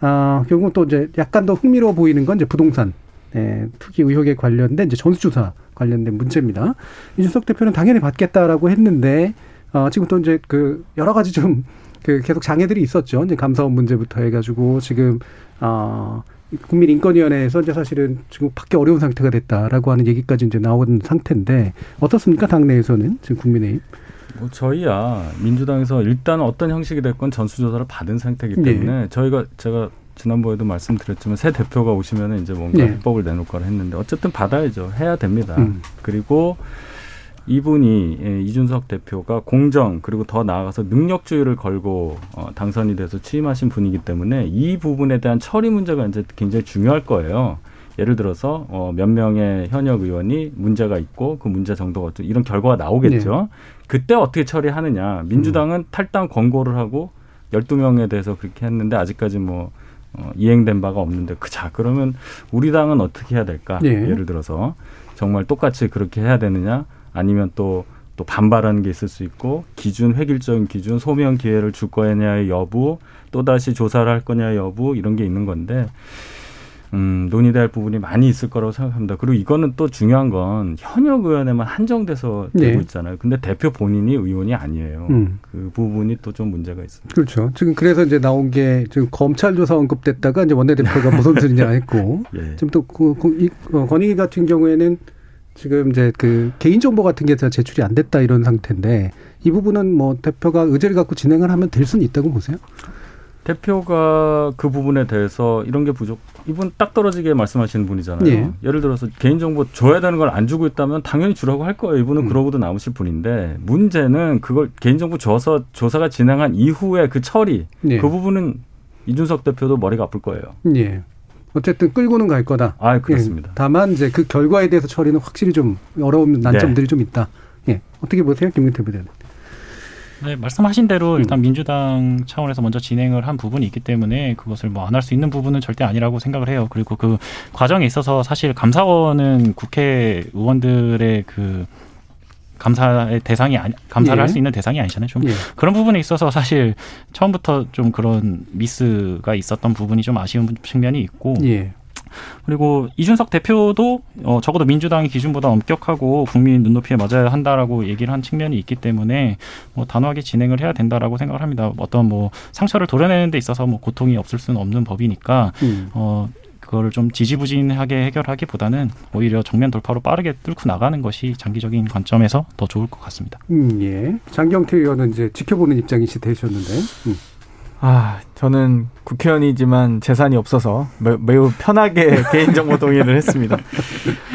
아, 결국 또 이제 약간 더 흥미로워 보이는 건 이제 부동산. 예, 투기 의혹에 관련된 이제 전수조사 관련된 문제입니다. 이준석 대표는 당연히 받겠다라고 했는데 어, 지금 또 이제 그 여러 가지 좀 그 계속 장애들이 있었죠. 이제 감사원 문제부터 해가지고 지금 어, 국민인권위원회에서 이제 사실은 지금 받기 어려운 상태가 됐다라고 하는 얘기까지 이제 나온 상태인데 어떻습니까 당내에서는 지금 국민의힘? 뭐 저희야 민주당에서 일단 어떤 형식이 됐건 전수조사를 받은 상태이기 네. 때문에 저희가 제가 지난번에도 말씀드렸지만 새 대표가 오시면 이제 뭔가 네. 해법을 내놓을 거라 했는데 어쨌든 받아야죠. 해야 됩니다. 음. 그리고 이분이 예, 이준석 대표가 공정 그리고 더 나아가서 능력주의를 걸고 어, 당선이 돼서 취임하신 분이기 때문에 이 부분에 대한 처리 문제가 이제 굉장히 중요할 거예요. 예를 들어서 어, 몇 명의 현역 의원이 문제가 있고 그 문제 정도가 어떤 이런 결과가 나오겠죠. 그때 어떻게 처리하느냐. 민주당은 탈당 권고를 하고 12명에 대해서 그렇게 했는데 아직까지 뭐 어, 이행된 바가 없는데 그자 그러면 우리 당은 어떻게 해야 될까? 예. 예를 들어서 정말 똑같이 그렇게 해야 되느냐? 아니면 또또 반발하는 게 있을 수 있고 기준 획일적인 기준 소명 기회를 줄 거냐의 여부 또 다시 조사를 할 거냐 여부 이런 게 있는 건데 음, 논의될 부분이 많이 있을 거라고 생각합니다. 그리고 이거는 또 중요한 건 현역 의원에만 한정돼서 되고 네. 있잖아요. 근데 대표 본인이 의원이 아니에요. 음. 그 부분이 또 좀 문제가 있습니다. 그렇죠. 지금 그래서 이제 나온 게 지금 검찰 조사 언급됐다가 이제 원내대표가 무슨 소리냐 했고 예. 지금 또 그, 그, 이, 어, 권익위 같은 경우에는 지금 이제 그 개인정보 같은 게 다 제출이 안 됐다 이런 상태인데 이 부분은 뭐 대표가 의제를 갖고 진행을 하면 될 수는 있다고 보세요? 대표가 그 부분에 대해서 이런 게 부족. 이분 딱 떨어지게 말씀하시는 분이잖아요. 예. 예를 들어서 개인정보 줘야 되는 걸 안 주고 있다면 당연히 주라고 할 거예요. 이분은 음. 그러고도 남으실 분인데 문제는 그걸 개인정보 줘서 조사가 진행한 이후에 그 처리 예. 그 부분은 이준석 대표도 머리가 아플 거예요. 예. 어쨌든 끌고는 갈 거다. 아 그렇습니다. 예. 다만 이제 그 결과에 대해서 처리는 확실히 좀 어려운 난점들이 좀 있다. 예. 어떻게 보세요, 김민태 부대는? 네, 말씀하신 대로 음. 일단 민주당 차원에서 먼저 진행을 한 부분이 있기 때문에 그것을 뭐 안 할 수 있는 부분은 절대 아니라고 생각을 해요. 그리고 그 과정에 있어서 사실 감사원은 국회의원들의 그 감사의 대상이 아니, 감사를 예. 할수 있는 대상이 아니잖아요. 좀 예. 그런 부분에 있어서 사실 처음부터 좀 그런 미스가 있었던 부분이 좀 아쉬운 측면이 있고 예. 그리고 이준석 대표도 어, 적어도 민주당의 기준보다 엄격하고 국민 눈높이에 맞아야 한다라고 얘기를 한 측면이 있기 때문에 뭐 단호하게 진행을 해야 된다라고 생각을 합니다. 어떤 뭐 상처를 도려내는 데 있어서 뭐 고통이 없을 수는 없는 법이니까 음. 어 그거를 좀 지지부진하게 해결하기보다는 오히려 정면 돌파로 빠르게 뚫고 나가는 것이 장기적인 관점에서 더 좋을 것 같습니다. 음, 예. 장경태 의원은 이제 지켜보는 입장이 되셨는데. 음. 아, 저는 국회의원이지만 재산이 없어서 매, 매우 편하게 개인정보 동의를 했습니다.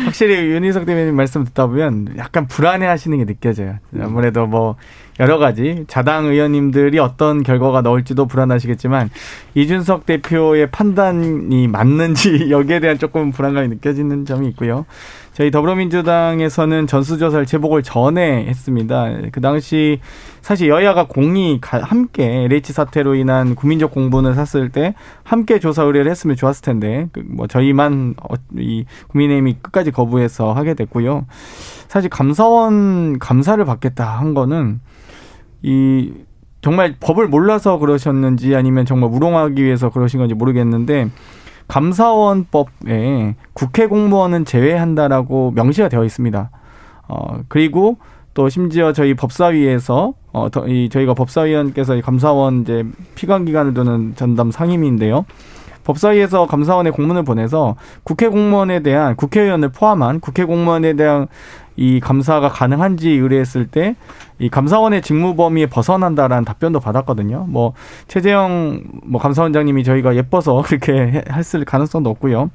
확실히 윤희석 대변인 말씀 듣다 보면 약간 불안해 하시는 게 느껴져요. 아무래도 뭐 여러 가지 자당 의원님들이 어떤 결과가 나올지도 불안하시겠지만 이준석 대표의 판단이 맞는지 여기에 대한 조금 불안감이 느껴지는 점이 있고요. 저희 더불어민주당에서는 전수조사를 제복을 전에 했습니다. 그 당시 사실 여야가 공이 가- 함께 LH 사태로 인한 국민적 공분을 샀을 때 함께 조사 의뢰를 했으면 좋았을 텐데 그뭐 저희만 어, 이 국민의힘이 끝까지 거부해서 하게 됐고요. 사실 감사원 감사를 받겠다 한 거는 이 정말 법을 몰라서 그러셨는지 아니면 정말 우롱하기 위해서 그러신 건지 모르겠는데 감사원법에 국회 공무원은 제외한다라고 명시가 되어 있습니다. 어 그리고 또 심지어 저희 법사위에서 어 더- 이 저희가 법사위원께서 이 감사원 이제 피감 기관을 두는 전담 상임위인데요. 법사위에서 감사원에 공문을 보내서 국회 공무원에 대한 국회의원을 포함한 국회 공무원에 대한 이 감사가 가능한지 의뢰했을 때 이 감사원의 직무 범위에 벗어난다라는 답변도 받았거든요. 뭐 최재형 뭐 감사원장님이 저희가 예뻐서 그렇게 했을 가능성도 없고요.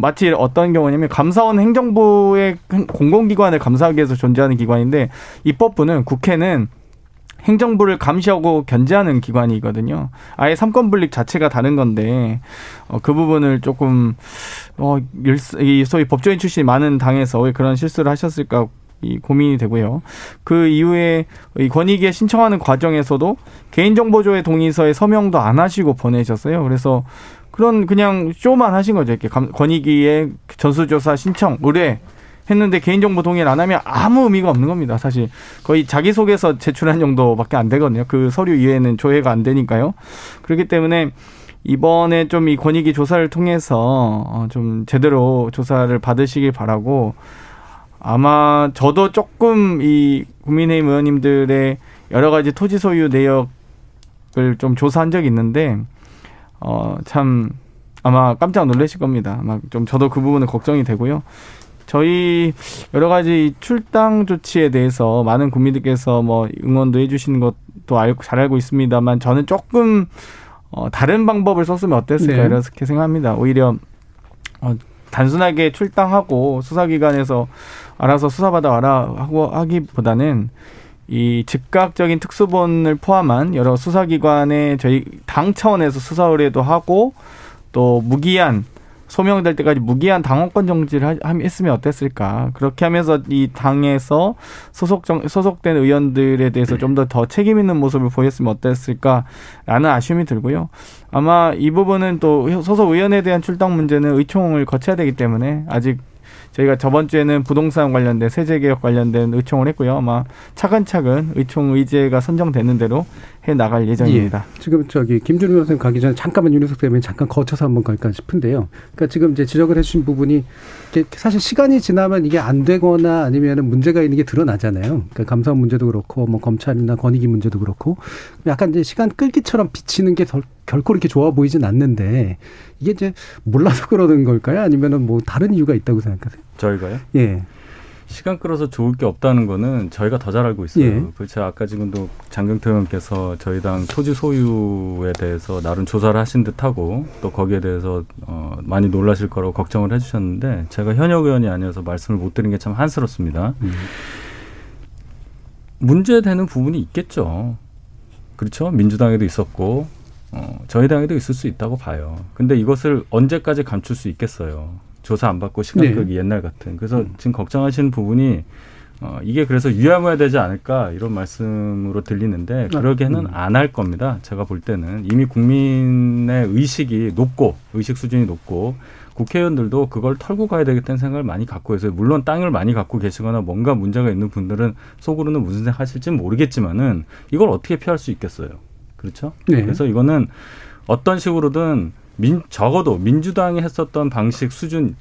마치 어떤 경우냐면 감사원 행정부의 공공기관을 감사하기 위해서 존재하는 기관인데 입법부는 국회는 행정부를 감시하고 견제하는 기관이거든요. 아예 삼권 분립 자체가 다른 건데 어, 그 부분을 조금 어, 일- 이 소위 법조인 출신이 많은 당에서 왜 그런 실수를 하셨을까 이 고민이 되고요. 그 이후에 이 권익위에 신청하는 과정에서도 개인정보조회 동의서에 서명도 안 하시고 보내셨어요. 그래서 그런 그냥 쇼만 하신 거죠. 이렇게 감- 권익위에 전수조사 신청 의뢰 했는데 개인정보 동의를 안 하면 아무 의미가 없는 겁니다. 사실 거의 자기소개서 제출한 정도밖에 안 되거든요. 그 서류 이외에는 조회가 안 되니까요. 그렇기 때문에 이번에 좀 이 권익위 조사를 통해서 어, 좀 제대로 조사를 받으시길 바라고 아마 저도 조금 이 국민의힘 의원님들의 여러 가지 토지 소유 내역을 좀 조사한 적이 있는데 어 참 아마 깜짝 놀라실 겁니다. 아마 좀 저도 그 부분은 걱정이 되고요. 저희 여러 가지 출당 조치에 대해서 많은 국민들께서 뭐 응원도 해주시는 것도 알고 잘 알고 있습니다만 저는 조금 어, 다른 방법을 썼으면 어땠을까 네. 이렇게 생각합니다. 오히려 어, 단순하게 출당하고 수사기관에서 알아서 수사받아 와라 하고 하기보다는 이 즉각적인 특수본을 포함한 여러 수사기관의 저희 당 차원에서 수사 의뢰도 하고 또 무기한 소명될 때까지 무기한 당원권 정지를 했으면 어땠을까 그렇게 하면서 이 당에서 소속 정, 소속된 의원들에 대해서 좀더더 책임 있는 모습을 보였으면 어땠을까라는 아쉬움이 들고요 아마 이 부분은 또 소속 의원에 대한 출당 문제는 의총을 거쳐야 되기 때문에 아직 저희가 저번 주에는 부동산 관련된 세제 개혁 관련된 의총을 했고요. 아마 차근차근 의총 의제가 선정되는 대로 해 나갈 예정입니다. 예. 지금 저기 김준우 변호사님 가기 전에 잠깐만 윤희석 대변인 잠깐 거쳐서 한번 갈까 싶은데요. 그러니까 지금 이제 지적을 해주신 부분이 사실 시간이 지나면 이게 안 되거나 아니면 문제가 있는 게 드러나잖아요. 그러니까 감사원 문제도 그렇고 뭐 검찰이나 권익위 문제도 그렇고 약간 이제 시간 끌기처럼 비치는 게 덜, 결코 이렇게 좋아 보이진 않는데 이게 이제 몰라서 그러는 걸까요? 아니면은 뭐 다른 이유가 있다고 생각하세요? 저희가요? 예. 시간 끌어서 좋을 게 없다는 거는 저희가 더 잘 알고 있어요. 예. 그렇죠. 아까 지금도 장경태 의원께서 저희 당 토지 소유에 대해서 나름 조사를 하신 듯하고 또 거기에 대해서 어, 많이 놀라실 거라고 걱정을 해주셨는데 제가 현역 의원이 아니어서 말씀을 못 드린 게 참 한스럽습니다. 음. 문제되는 부분이 있겠죠. 그렇죠. 민주당에도 있었고 어, 저희 당에도 있을 수 있다고 봐요. 근데 이것을 언제까지 감출 수 있겠어요. 조사 안 받고 시간 네. 끌기 옛날 같은. 그래서 음. 지금 걱정하시는 부분이 어, 이게 그래서 유야무야 되지 않을까 이런 말씀으로 들리는데 아, 그러게는 음. 안할 겁니다. 제가 볼 때는 이미 국민의 의식이 높고 의식 수준이 높고 국회의원들도 그걸 털고 가야 되겠다는 생각을 많이 갖고 있어요. 물론 땅을 많이 갖고 계시거나 뭔가 문제가 있는 분들은 속으로는 무슨 생각 하실지 모르겠지만은 이걸 어떻게 피할 수 있겠어요. 그렇죠? 네. 그래서 이거는 어떤 식으로든 민, 적어도 민주당이 했었던 방식 수준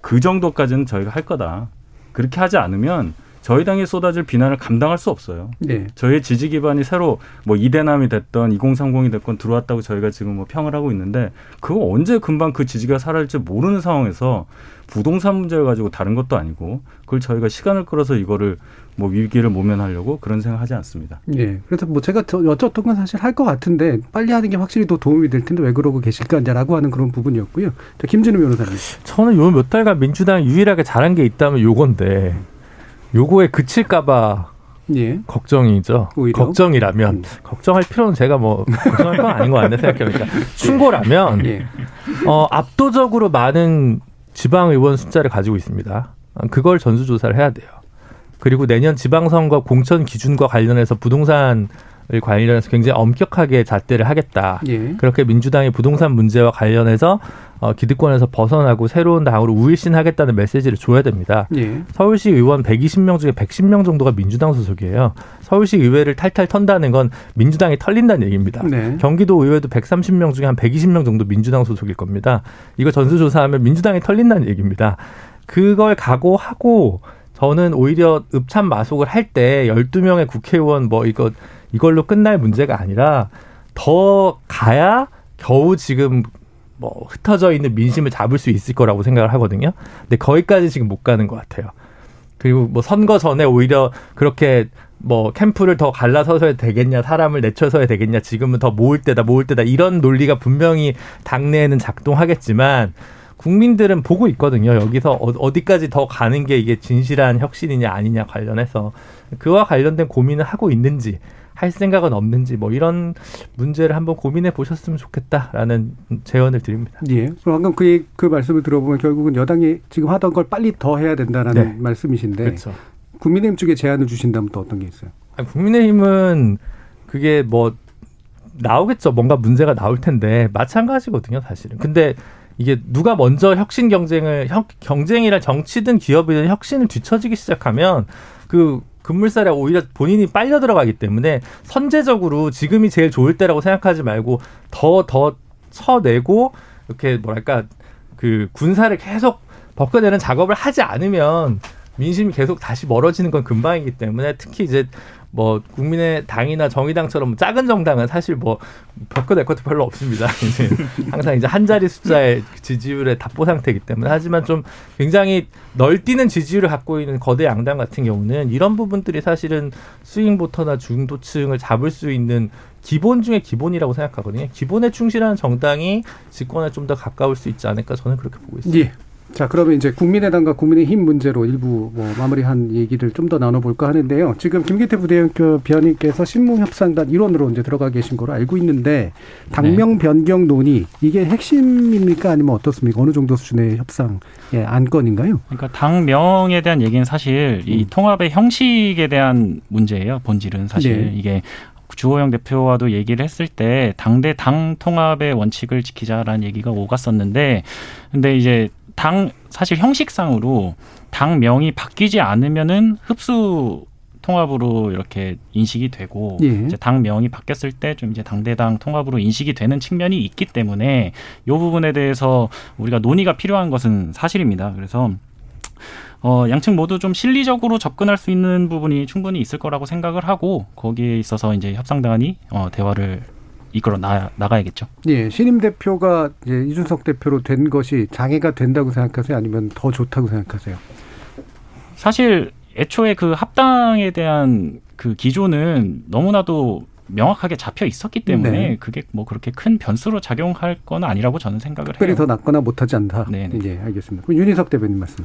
그 정도까지는 저희가 할 거다. 그렇게 하지 않으면 저희 당에 쏟아질 비난을 감당할 수 없어요. 네. 저희의 지지 기반이 새로 뭐 이대남이 됐던 2030이 됐건 들어왔다고 저희가 지금 뭐 평을 하고 있는데 그거 언제 금방 그 지지가 사라질지 모르는 상황에서 부동산 문제를 가지고 다른 것도 아니고 그걸 저희가 시간을 끌어서 이거를 뭐 위기를 모면하려고 그런 생각하지 않습니다. 예. 그래서 뭐 제가 저 여쭤봤던 건 사실 할 것 같은데 빨리 하는 게 확실히 더 도움이 될 텐데 왜 그러고 계실까라고 하는 그런 부분이었고요. 자, 김진우 변호사님. 저는 요 몇 달간 민주당이 유일하게 잘한 게 있다면 요건데 요거에 그칠까봐 예. 걱정이죠. 오히려? 걱정이라면 음. 걱정할 필요는 제가 뭐 걱정할 건 아닌 것 같네 생각해보니까 충고라면 예. 어, 압도적으로 많은 지방 의원 숫자를 가지고 있습니다. 그걸 전수조사를 해야 돼요. 그리고 내년 지방선거 공천 기준과 관련해서 부동산 을 관련해서 굉장히 엄격하게 잣대를 하겠다. 예. 그렇게 민주당이 부동산 문제와 관련해서 어, 기득권에서 벗어나고 새로운 당으로 우일신하겠다는 메시지를 줘야 됩니다. 예. 서울시 의원 120명 중에 110명 정도가 민주당 소속이에요. 서울시 의회를 탈탈 턴다는 건 민주당이 털린다는 얘기입니다. 네. 경기도 의회도 130명 중에 한 120명 정도 민주당 소속일 겁니다. 이거 전수조사하면 민주당이 털린다는 얘기입니다. 그걸 각오하고 저는 오히려 읍참 마속을 할 때 12명의 국회의원 뭐 이거 이걸로 끝날 문제가 아니라 더 가야 겨우 지금 뭐 흩어져 있는 민심을 잡을 수 있을 거라고 생각을 하거든요. 근데 거기까지 지금 못 가는 것 같아요. 그리고 뭐 선거 전에 오히려 그렇게 뭐 캠프를 더 갈라서야 되겠냐, 사람을 내쳐서야 되겠냐, 지금은 더 모을 때다, 모을 때다 이런 논리가 분명히 당내에는 작동하겠지만 국민들은 보고 있거든요. 여기서 어- 어디까지 더 가는 게 이게 진실한 혁신이냐 아니냐 관련해서 그와 관련된 고민을 하고 있는지 할 생각은 없는지 뭐 이런 문제를 한번 고민해 보셨으면 좋겠다라는 제언을 드립니다. 예. 그럼 방금 그, 그 말씀을 들어보면 결국은 여당이 지금 하던 걸 빨리 더 해야 된다라는 네. 말씀이신데 그렇죠. 국민의힘 쪽에 제안을 주신다면 또 어떤 게 있어요? 아니, 국민의힘은 그게 뭐 나오겠죠. 뭔가 문제가 나올 텐데 마찬가지거든요, 사실은. 근데 이게 누가 먼저 혁신 경쟁을 혁, 경쟁이라 정치든 기업이든 혁신을 뒤처지기 시작하면 그 급물살에 오히려 본인이 빨려 들어가기 때문에 선제적으로 지금이 제일 좋을 때라고 생각하지 말고 더 더 쳐내고 이렇게 뭐랄까 그 군사를 계속 벗겨내는 작업을 하지 않으면 민심이 계속 다시 멀어지는 건 금방이기 때문에 특히 이제 뭐 국민의 당이나 정의당처럼 작은 정당은 사실 뭐 벗겨낼 것도 별로 없습니다. 이제 항상 이제 한 자리 숫자의 지지율의 답보 상태이기 때문에 하지만 좀 굉장히 널뛰는 지지율을 갖고 있는 거대 양당 같은 경우는 이런 부분들이 사실은 스윙 보터나 중도층을 잡을 수 있는 기본 중에 기본이라고 생각하거든요. 기본에 충실한 정당이 집권에 좀 더 가까울 수 있지 않을까 저는 그렇게 보고 있습니다. 예. 자, 그러면 이제 국민의당과 국민의힘 문제로 일부 뭐 마무리한 얘기를 좀 더 나눠볼까 하는데요. 지금 김기태 부대변인께서 신무협상단 일원으로 이제 들어가 계신 거로 알고 있는데 당명 변경 논의 이게 핵심입니까 아니면 어떻습니까? 어느 정도 수준의 협상 예, 안건인가요? 그러니까 당명에 대한 얘기는 사실 이 음. 통합의 형식에 대한 문제예요. 본질은 사실 네. 이게 주호영 대표와도 얘기를 했을 때 당대 당 통합의 원칙을 지키자라는 얘기가 오갔었는데 근데 이제 당 사실 형식상으로 당 명이 바뀌지 않으면은 흡수 통합으로 이렇게 인식이 되고 예. 이제 당 명이 바뀌었을 때 좀 이제 당대당 통합으로 인식이 되는 측면이 있기 때문에 이 부분에 대해서 우리가 논의가 필요한 것은 사실입니다. 그래서 어, 양측 모두 좀 실리적으로 접근할 수 있는 부분이 충분히 있을 거라고 생각을 하고 거기에 있어서 이제 협상단이 어, 대화를 이끌어 나, 나가야겠죠. 예, 신임 대표가 이제 이준석 대표로 된 것이 장애가 된다고 생각하세요? 아니면 더 좋다고 생각하세요? 사실 애초에 그 합당에 대한 그 기조는 너무나도 명확하게 잡혀 있었기 때문에 네. 그게 뭐 그렇게 큰 변수로 작용할 건 아니라고 저는 생각을 특별히 해요. 더 낫거나 못하지 않다. 네 네. 예, 알겠습니다. 윤희석 대변인 말씀.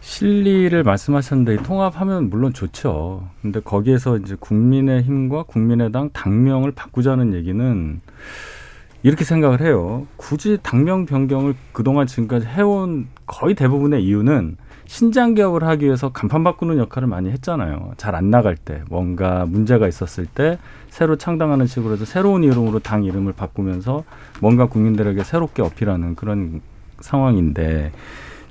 실리를 말씀하셨는데 이 통합하면 물론 좋죠. 근데 거기에서 이제 국민의 힘과 국민의당 당명을 바꾸자는 얘기는 이렇게 생각을 해요. 굳이 당명 변경을 그동안 지금까지 해온 거의 대부분의 이유는 신장 개혁을 하기 위해서 간판 바꾸는 역할을 많이 했잖아요. 잘 안 나갈 때 뭔가 문제가 있었을 때 새로 창당하는 식으로 해서 새로운 이름으로 당 이름을 바꾸면서 뭔가 국민들에게 새롭게 어필하는 그런 상황인데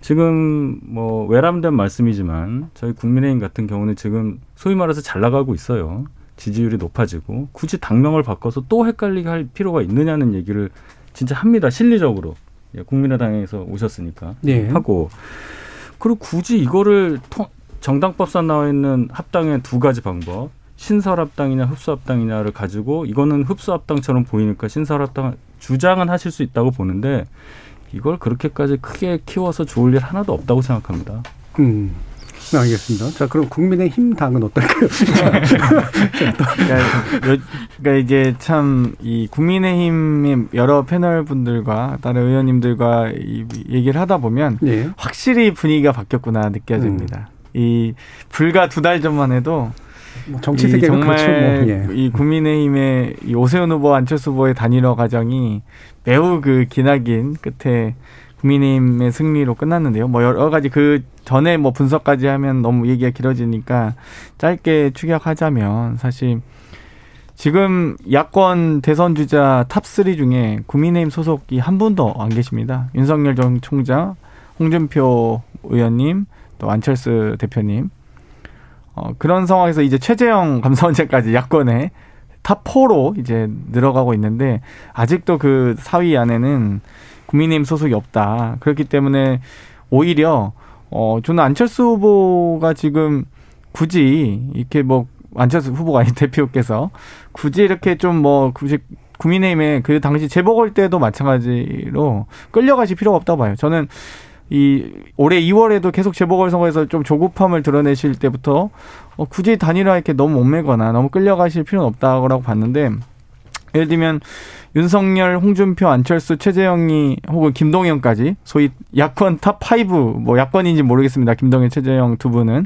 지금 뭐 외람된 말씀이지만 저희 국민의힘 같은 경우는 지금 소위 말해서 잘 나가고 있어요. 지지율이 높아지고 굳이 당명을 바꿔서 또 헷갈리게 할 필요가 있느냐는 얘기를 진짜 합니다. 실리적으로 예, 국민의당에서 오셨으니까 예. 하고 그리고 굳이 이거를 통- 정당법상 나와 있는 합당의 두 가지 방법 신설합당이냐 흡수합당이냐를 가지고 이거는 흡수합당처럼 보이니까 신설합당 주장은 하실 수 있다고 보는데 이걸 그렇게까지 크게 키워서 좋을 일 하나도 없다고 생각합니다. 음. 알겠습니다. 자, 그럼 국민의힘 당은 어떨까요? 그러니까, 요- 그러니까 이게 참 이 국민의힘의 여러 패널 분들과 다른 의원님들과 이 얘기를 하다 보면 예. 확실히 분위기가 바뀌었구나 느껴집니다. 이 불과 두 달 전만 해도 뭐 정치 이 세계가 정말 그렇죠. 뭐. 예. 이 국민의힘의 이 오세훈 후보 안철수 후보의 단일화 과정이 매우 그 기나긴 끝에 국민의힘의 승리로 끝났는데요. 뭐 여러 가지 그 전에 뭐 분석까지 하면 너무 얘기가 길어지니까 짧게 축약하자면 사실 지금 야권 대선 주자 top3 중에 국민의힘 소속이 한 분도 안 계십니다. 윤석열 전 총장, 홍준표 의원님, 또 안철수 대표님. 어, 그런 상황에서 이제 최재형 감사원장까지 야권에 top4로 이제 들어가고 있는데 아직도 그 4위 안에는 국민의힘 소속이 없다. 그렇기 때문에 오히려 어 저는 안철수 후보가 지금 굳이 이렇게 뭐 안철수 후보가 아닌 대표께서 굳이 이렇게 좀 뭐 굳이 국민의힘에 그 당시 재보궐 때도 마찬가지로 끌려가실 필요가 없다고 봐요. 저는 이 올해 2월에도 계속 재보궐 선거에서 좀 조급함을 드러내실 때부터 어, 굳이 단일화 이렇게 너무 목매거나 너무 끌려가실 필요는 없다고 봤는데 예를 들면 윤석열, 홍준표, 안철수, 최재형이 혹은 김동연까지 소위 야권 top5 뭐 야권인지 모르겠습니다. 김동연, 최재형 두 분은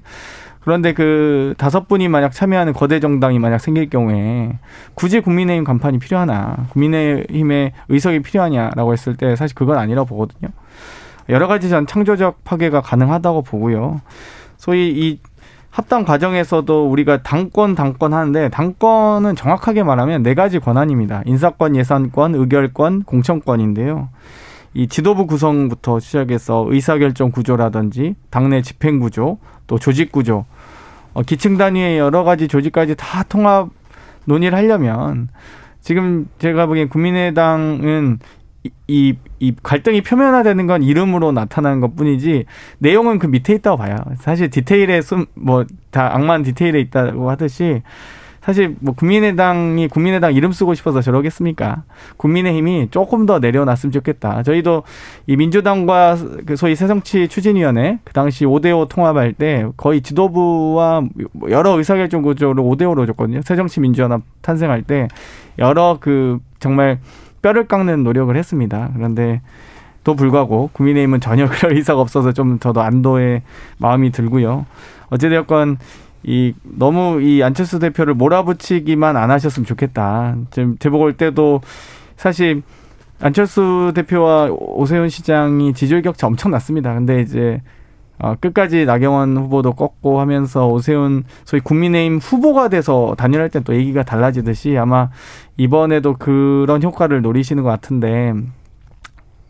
그런데 그 다섯 분이 만약 참여하는 거대 정당이 만약 생길 경우에 굳이 국민의힘 간판이 필요하나 국민의힘의 의석이 필요하냐라고 했을 때 사실 그건 아니라고 보거든요. 여러 가지 전 창조적 파괴가 가능하다고 보고요. 소위 이 합당 과정에서도 우리가 당권 당권 하는데 당권은 정확하게 말하면 네 가지 권한입니다. 인사권, 예산권, 의결권, 공천권인데요. 이 지도부 구성부터 시작해서 의사결정 구조라든지 당내 집행 구조, 또 조직 구조, 어, 기층 단위의 여러 가지 조직까지 다 통합 논의를 하려면 지금 제가 보기엔 국민의당은 이, 이, 이 갈등이 표면화되는 건 이름으로 나타나는 것 뿐이지 내용은 그 밑에 있다고 봐요. 사실 디테일에 숨, 뭐, 다 악만 디테일에 있다고 하듯이 사실 뭐 국민의당이 국민의당 이름 쓰고 싶어서 저러겠습니까? 국민의힘이 조금 더 내려놨으면 좋겠다. 저희도 이 민주당과 그 소위 새정치 추진위원회 그 당시 5대5 통합할 때 거의 지도부와 뭐 여러 의사결정 구조를 5대5로 줬거든요. 새정치 민주연합 탄생할 때 여러 그 정말 뼈를 깎는 노력을 했습니다. 그런데 또 불구하고 국민의힘은 전혀 그럴 의사가 없어서 좀 저도 안도의 마음이 들고요. 어찌되었건 이 너무 이 안철수 대표를 몰아붙이기만 안 하셨으면 좋겠다. 지금 재보궐 때도 사실 안철수 대표와 오세훈 시장이 지지율 격차 엄청 났습니다. 근데 이제 어, 끝까지 나경원 후보도 꺾고 하면서 오세훈 소위 국민의힘 후보가 돼서 단일할 땐또 얘기가 달라지듯이 아마 이번에도 그런 효과를 노리시는 것 같은데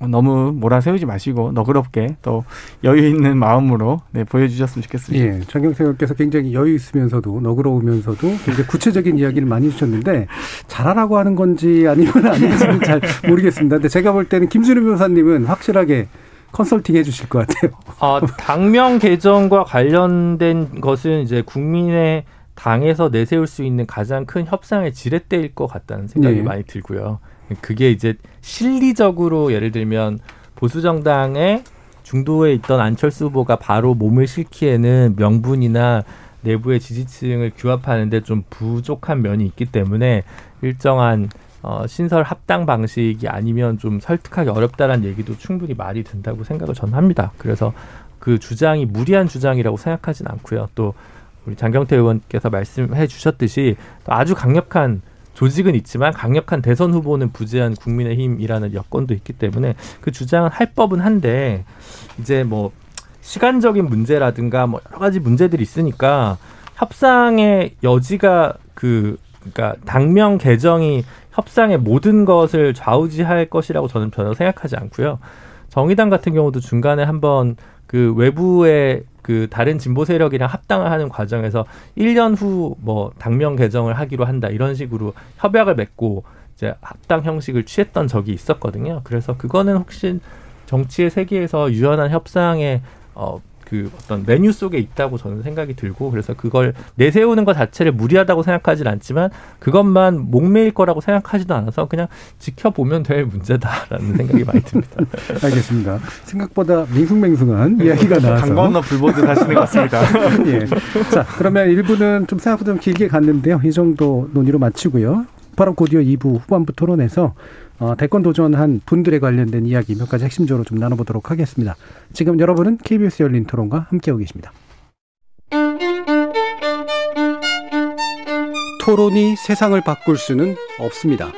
너무 몰아세우지 마시고 너그럽게 또 여유 있는 마음으로 네, 보여주셨으면 좋겠습니다. 예, 장경태 의원께서 굉장히 여유 있으면서도 너그러우면서도 굉장히 구체적인 이야기를 많이 주셨는데 잘하라고 하는 건지 아니면 아닌지는 잘 모르겠습니다. 근데 제가 볼 때는 김준우 변호사님은 확실하게 컨설팅 해 주실 것 같아요. 아, 당명 개정과 관련된 것은 이제 국민의 당에서 내세울 수 있는 가장 큰 협상의 지렛대일 것 같다는 생각이 네. 많이 들고요. 그게 이제 실리적으로 예를 들면 보수 정당의 중도에 있던 안철수 후보가 바로 몸을 실기에는 명분이나 내부의 지지층을 규합하는데 좀 부족한 면이 있기 때문에 일정한 어, 신설 합당 방식이 아니면 좀 설득하기 어렵다라는 얘기도 충분히 말이 된다고 생각을 저는 합니다. 그래서 그 주장이 무리한 주장이라고 생각하진 않고요. 또 우리 장경태 의원께서 말씀해 주셨듯이 또 아주 강력한 조직은 있지만 강력한 대선 후보는 부재한 국민의힘이라는 여건도 있기 때문에 그 주장은 할 법은 한데 이제 뭐 시간적인 문제라든가 뭐 여러 가지 문제들이 있으니까 협상의 여지가 그 그러니까 당명 개정이 협상의 모든 것을 좌우지할 것이라고 저는 전혀 생각하지 않고요. 정의당 같은 경우도 중간에 한번 그 외부의 그 다른 진보 세력이랑 합당을 하는 과정에서 1년 후 뭐 당명 개정을 하기로 한다 이런 식으로 협약을 맺고 이제 합당 형식을 취했던 적이 있었거든요. 그래서 그거는 혹시 정치의 세계에서 유연한 협상의 어, 그 어떤 메뉴 속에 있다고 저는 생각이 들고 그래서 그걸 내세우는 것 자체를 무리하다고 생각하진 않지만 그것만 목매일 거라고 생각하지도 않아서 그냥 지켜보면 될 문제다라는 생각이 많이 듭니다. 알겠습니다. 생각보다 밍숭맹숭한 이야기가 나와서 강 건너 불보듯 하시는 것 같습니다. 예. 자, 그러면 1부는 좀 생각보다 좀 길게 갔는데요. 이 정도 논의로 마치고요. 바로 곧이어 2부 후반부 토론에서 어, 대권 도전한 분들에 관련된 이야기 몇 가지 핵심적으로 좀 나눠보도록 하겠습니다. 지금 여러분은 KBS 열린 토론과 함께하고 계십니다. 토론이 세상을 바꿀 수는 없습니다.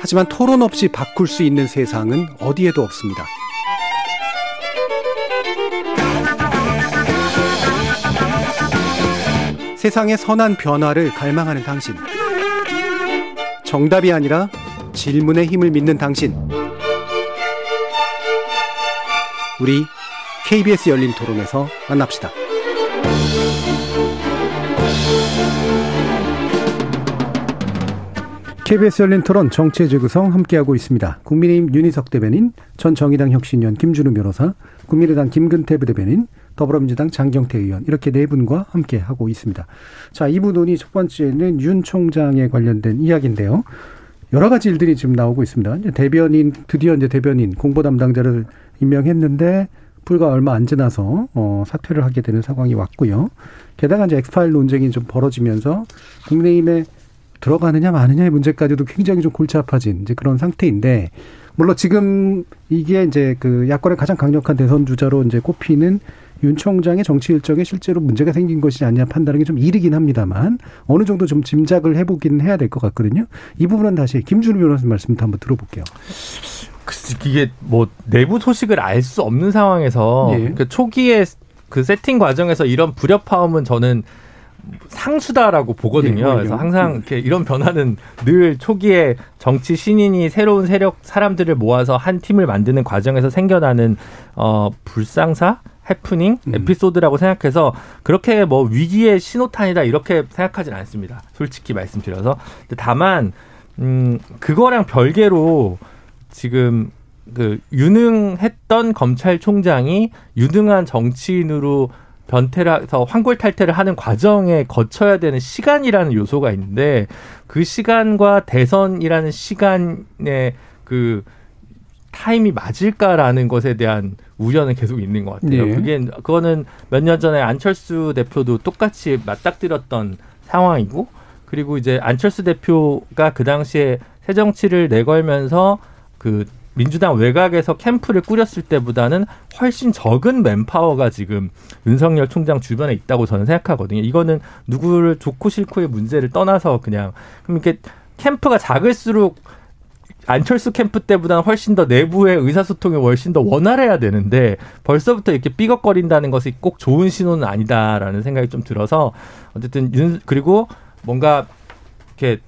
하지만 토론 없이 바꿀 수 있는 세상은 어디에도 없습니다. 세상의 선한 변화를 갈망하는 당신. 정답이 아니라 질문의 힘을 믿는 당신. 우리 KBS 열린 토론에서 만납시다. KBS 열린 토론 정치의 재구성 함께하고 있습니다. 국민의힘 윤희석 대변인, 전 정의당 혁신위원 김준우 변호사, 국민의당 김근태 부대변인, 더불어민주당 장경태 의원 이렇게 네 분과 함께 하고 있습니다. 자, 이부 논의 첫 번째는 윤 총장에 관련된 이야기인데요. 여러 가지 일들이 지금 나오고 있습니다. 이제 대변인 드디어 이제 대변인 공보 담당자를 임명했는데 불과 얼마 안 지나서 어, 사퇴를 하게 되는 상황이 왔고요. 게다가 이제 엑스파일 논쟁이 좀 벌어지면서 국민의힘에 들어가느냐 마느냐의 문제까지도 굉장히 좀 골치 아파진 이제 그런 상태인데 물론 지금 이게 이제 그 야권의 가장 강력한 대선 주자로 이제 꼽히는 윤 총장의 정치 일정에 실제로 문제가 생긴 것이 아니냐 판단하기 좀 이르긴 합니다만 어느 정도 좀 짐작을 해보기는 해야 될 것 같거든요. 이 부분은 다시 김준우 변호사님 말씀부터 한번 들어볼게요. 이게 뭐 내부 소식을 알 수 없는 상황에서 예. 그 초기에 그 세팅 과정에서 이런 불협화음은 저는 상수다라고 보거든요. 예, 오히려. 그래서 항상 이렇게 이런 변화는 늘 초기에 정치 신인이 새로운 세력 사람들을 모아서 한 팀을 만드는 과정에서 생겨나는 어 불상사 해프닝 음. 에피소드라고 생각해서 그렇게 뭐 위기의 신호탄이다 이렇게 생각하진 않습니다. 솔직히 말씀드려서 다만 음 그거랑 별개로 지금 그 유능했던 검찰총장이 유능한 정치인으로 변태를 해서 환골탈태를 하는 과정에 거쳐야 되는 시간이라는 요소가 있는데 그 시간과 대선이라는 시간의 그 타임이 맞을까라는 것에 대한 우려는 계속 있는 것 같아요. 네. 그게 그거는 몇 년 전에 안철수 대표도 똑같이 맞닥뜨렸던 상황이고 그리고 이제 안철수 대표가 그 당시에 새 정치를 내걸면서 그 민주당 외곽에서 캠프를 꾸렸을 때보다는 훨씬 적은 맨파워가 지금 윤석열 총장 주변에 있다고 저는 생각하거든요. 이거는 누구를 좋고 싫고의 문제를 떠나서 그냥 그럼 이렇게 캠프가 작을수록 안철수 캠프 때보다는 훨씬 더 내부의 의사소통이 훨씬 더 원활해야 되는데 벌써부터 이렇게 삐걱거린다는 것이 꼭 좋은 신호는 아니다라는 생각이 좀 들어서 어쨌든 윤 그리고 뭔가 이렇게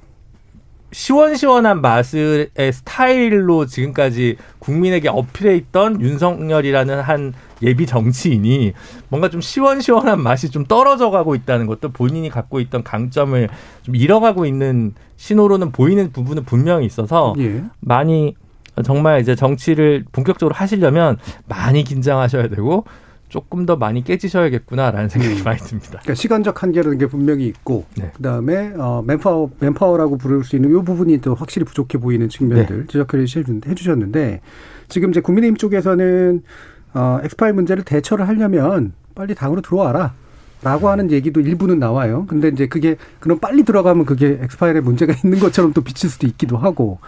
시원시원한 맛의 스타일로 지금까지 국민에게 어필해 있던 윤석열이라는 한 예비 정치인이 뭔가 좀 시원시원한 맛이 좀 떨어져 가고 있다는 것도 본인이 갖고 있던 강점을 좀 잃어가고 있는 신호로는 보이는 부분은 분명히 있어서 예. 많이 정말 이제 정치를 본격적으로 하시려면 많이 긴장하셔야 되고 조금 더 많이 깨지셔야겠구나라는 생각이 많이 듭니다. 그러니까 시간적 한계라는 게 분명히 있고 네. 그다음에 어, 맨파워 맨파워라고 부를 수 있는 이 부분이 또 확실히 부족해 보이는 측면들 지적해 주셨는데 지금 이제 국민의힘 쪽에서는 어, 엑스파일 문제를 대처를 하려면 빨리 당으로 들어와라. 라고 하는 얘기도 일부는 나와요. 근데 이제 그게 그럼 빨리 들어가면 그게 엑스파일에 문제가 있는 것처럼 또 비칠 수도 있기도 하고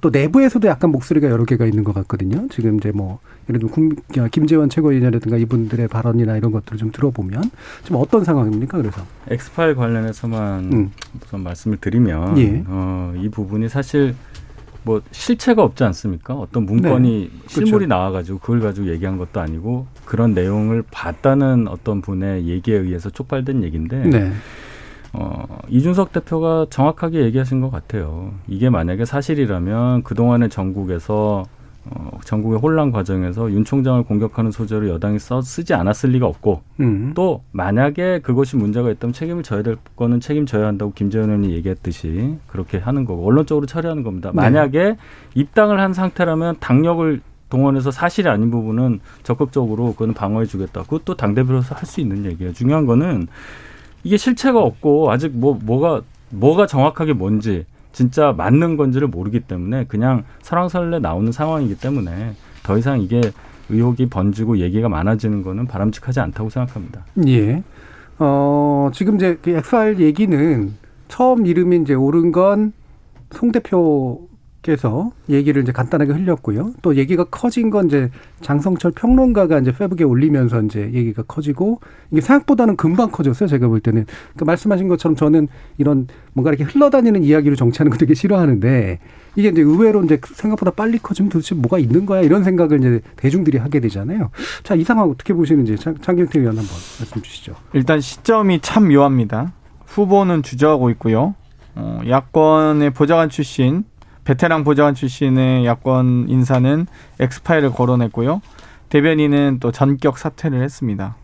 또 내부에서도 약간 목소리가 여러 개가 있는 것 같거든요. 지금 이제 뭐 예를 들면 국- 김재원 최고위원이라든가 이분들의 발언이나 이런 것들을 좀 들어보면 지금 어떤 상황입니까? 그래서 엑스파일 관련해서만 음. 우선 말씀을 드리면 예. 어, 이 부분이 사실 뭐 실체가 없지 않습니까? 어떤 문건이 실물이 나와가지고 그걸 가지고 얘기한 것도 아니고 그런 내용을 봤다는 어떤 분의 얘기에 의해서 촉발된 얘기인데 네. 어, 이준석 대표가 정확하게 얘기하신 것 같아요. 이게 만약에 사실이라면 그동안의 전국에서 어, 전국의 혼란 과정에서 윤 총장을 공격하는 소재로 여당이 써, 쓰지 않았을 리가 없고 음. 또 만약에 그것이 문제가 있다면 책임을 져야 될 거는 책임져야 한다고 김재현 의원이 얘기했듯이 그렇게 하는 거고 언론적으로 처리하는 겁니다. 네. 만약에 입당을 한 상태라면 당력을 동원해서 사실이 아닌 부분은 적극적으로 그거는 방어해 주겠다. 그것도 당대표로서 할 수 있는 얘기예요. 중요한 거는 이게 실체가 없고 아직 뭐 뭐가 뭐가 정확하게 뭔지 진짜 맞는 건지를 모르기 때문에 그냥 설왕설래 나오는 상황이기 때문에 더 이상 이게 의혹이 번지고 얘기가 많아지는 거는 바람직하지 않다고 생각합니다. 예. 어, 지금 이제 그 엑스파일 얘기는 처음 이름이 이제 오른 건 송 대표 께서 얘기를 이제 간단하게 흘렸고요. 또 얘기가 커진 건 이제 장성철 평론가가 이제 페북에 올리면서 이제 얘기가 커지고 이게 생각보다는 금방 커졌어요. 제가 볼 때는. 그 말씀하신 것처럼 저는 이런 뭔가 이렇게 흘러다니는 이야기로 정치하는 거 되게 싫어하는데 이게 이제 의외로 이제 생각보다 빨리 커지면 도대체 뭐가 있는 거야 이런 생각을 이제 대중들이 하게 되잖아요. 자, 이 상황 어떻게 보시는지 장, 장경태 의원 한번 말씀 주시죠. 일단 시점이 참 묘합니다. 후보는 주저하고 있고요. 어, 야권의 보좌관 출신, 베테랑 보좌관 출신의 야권 인사는 엑스파일을 거론했고요. 대변인은 또 전격 사퇴를 했습니다.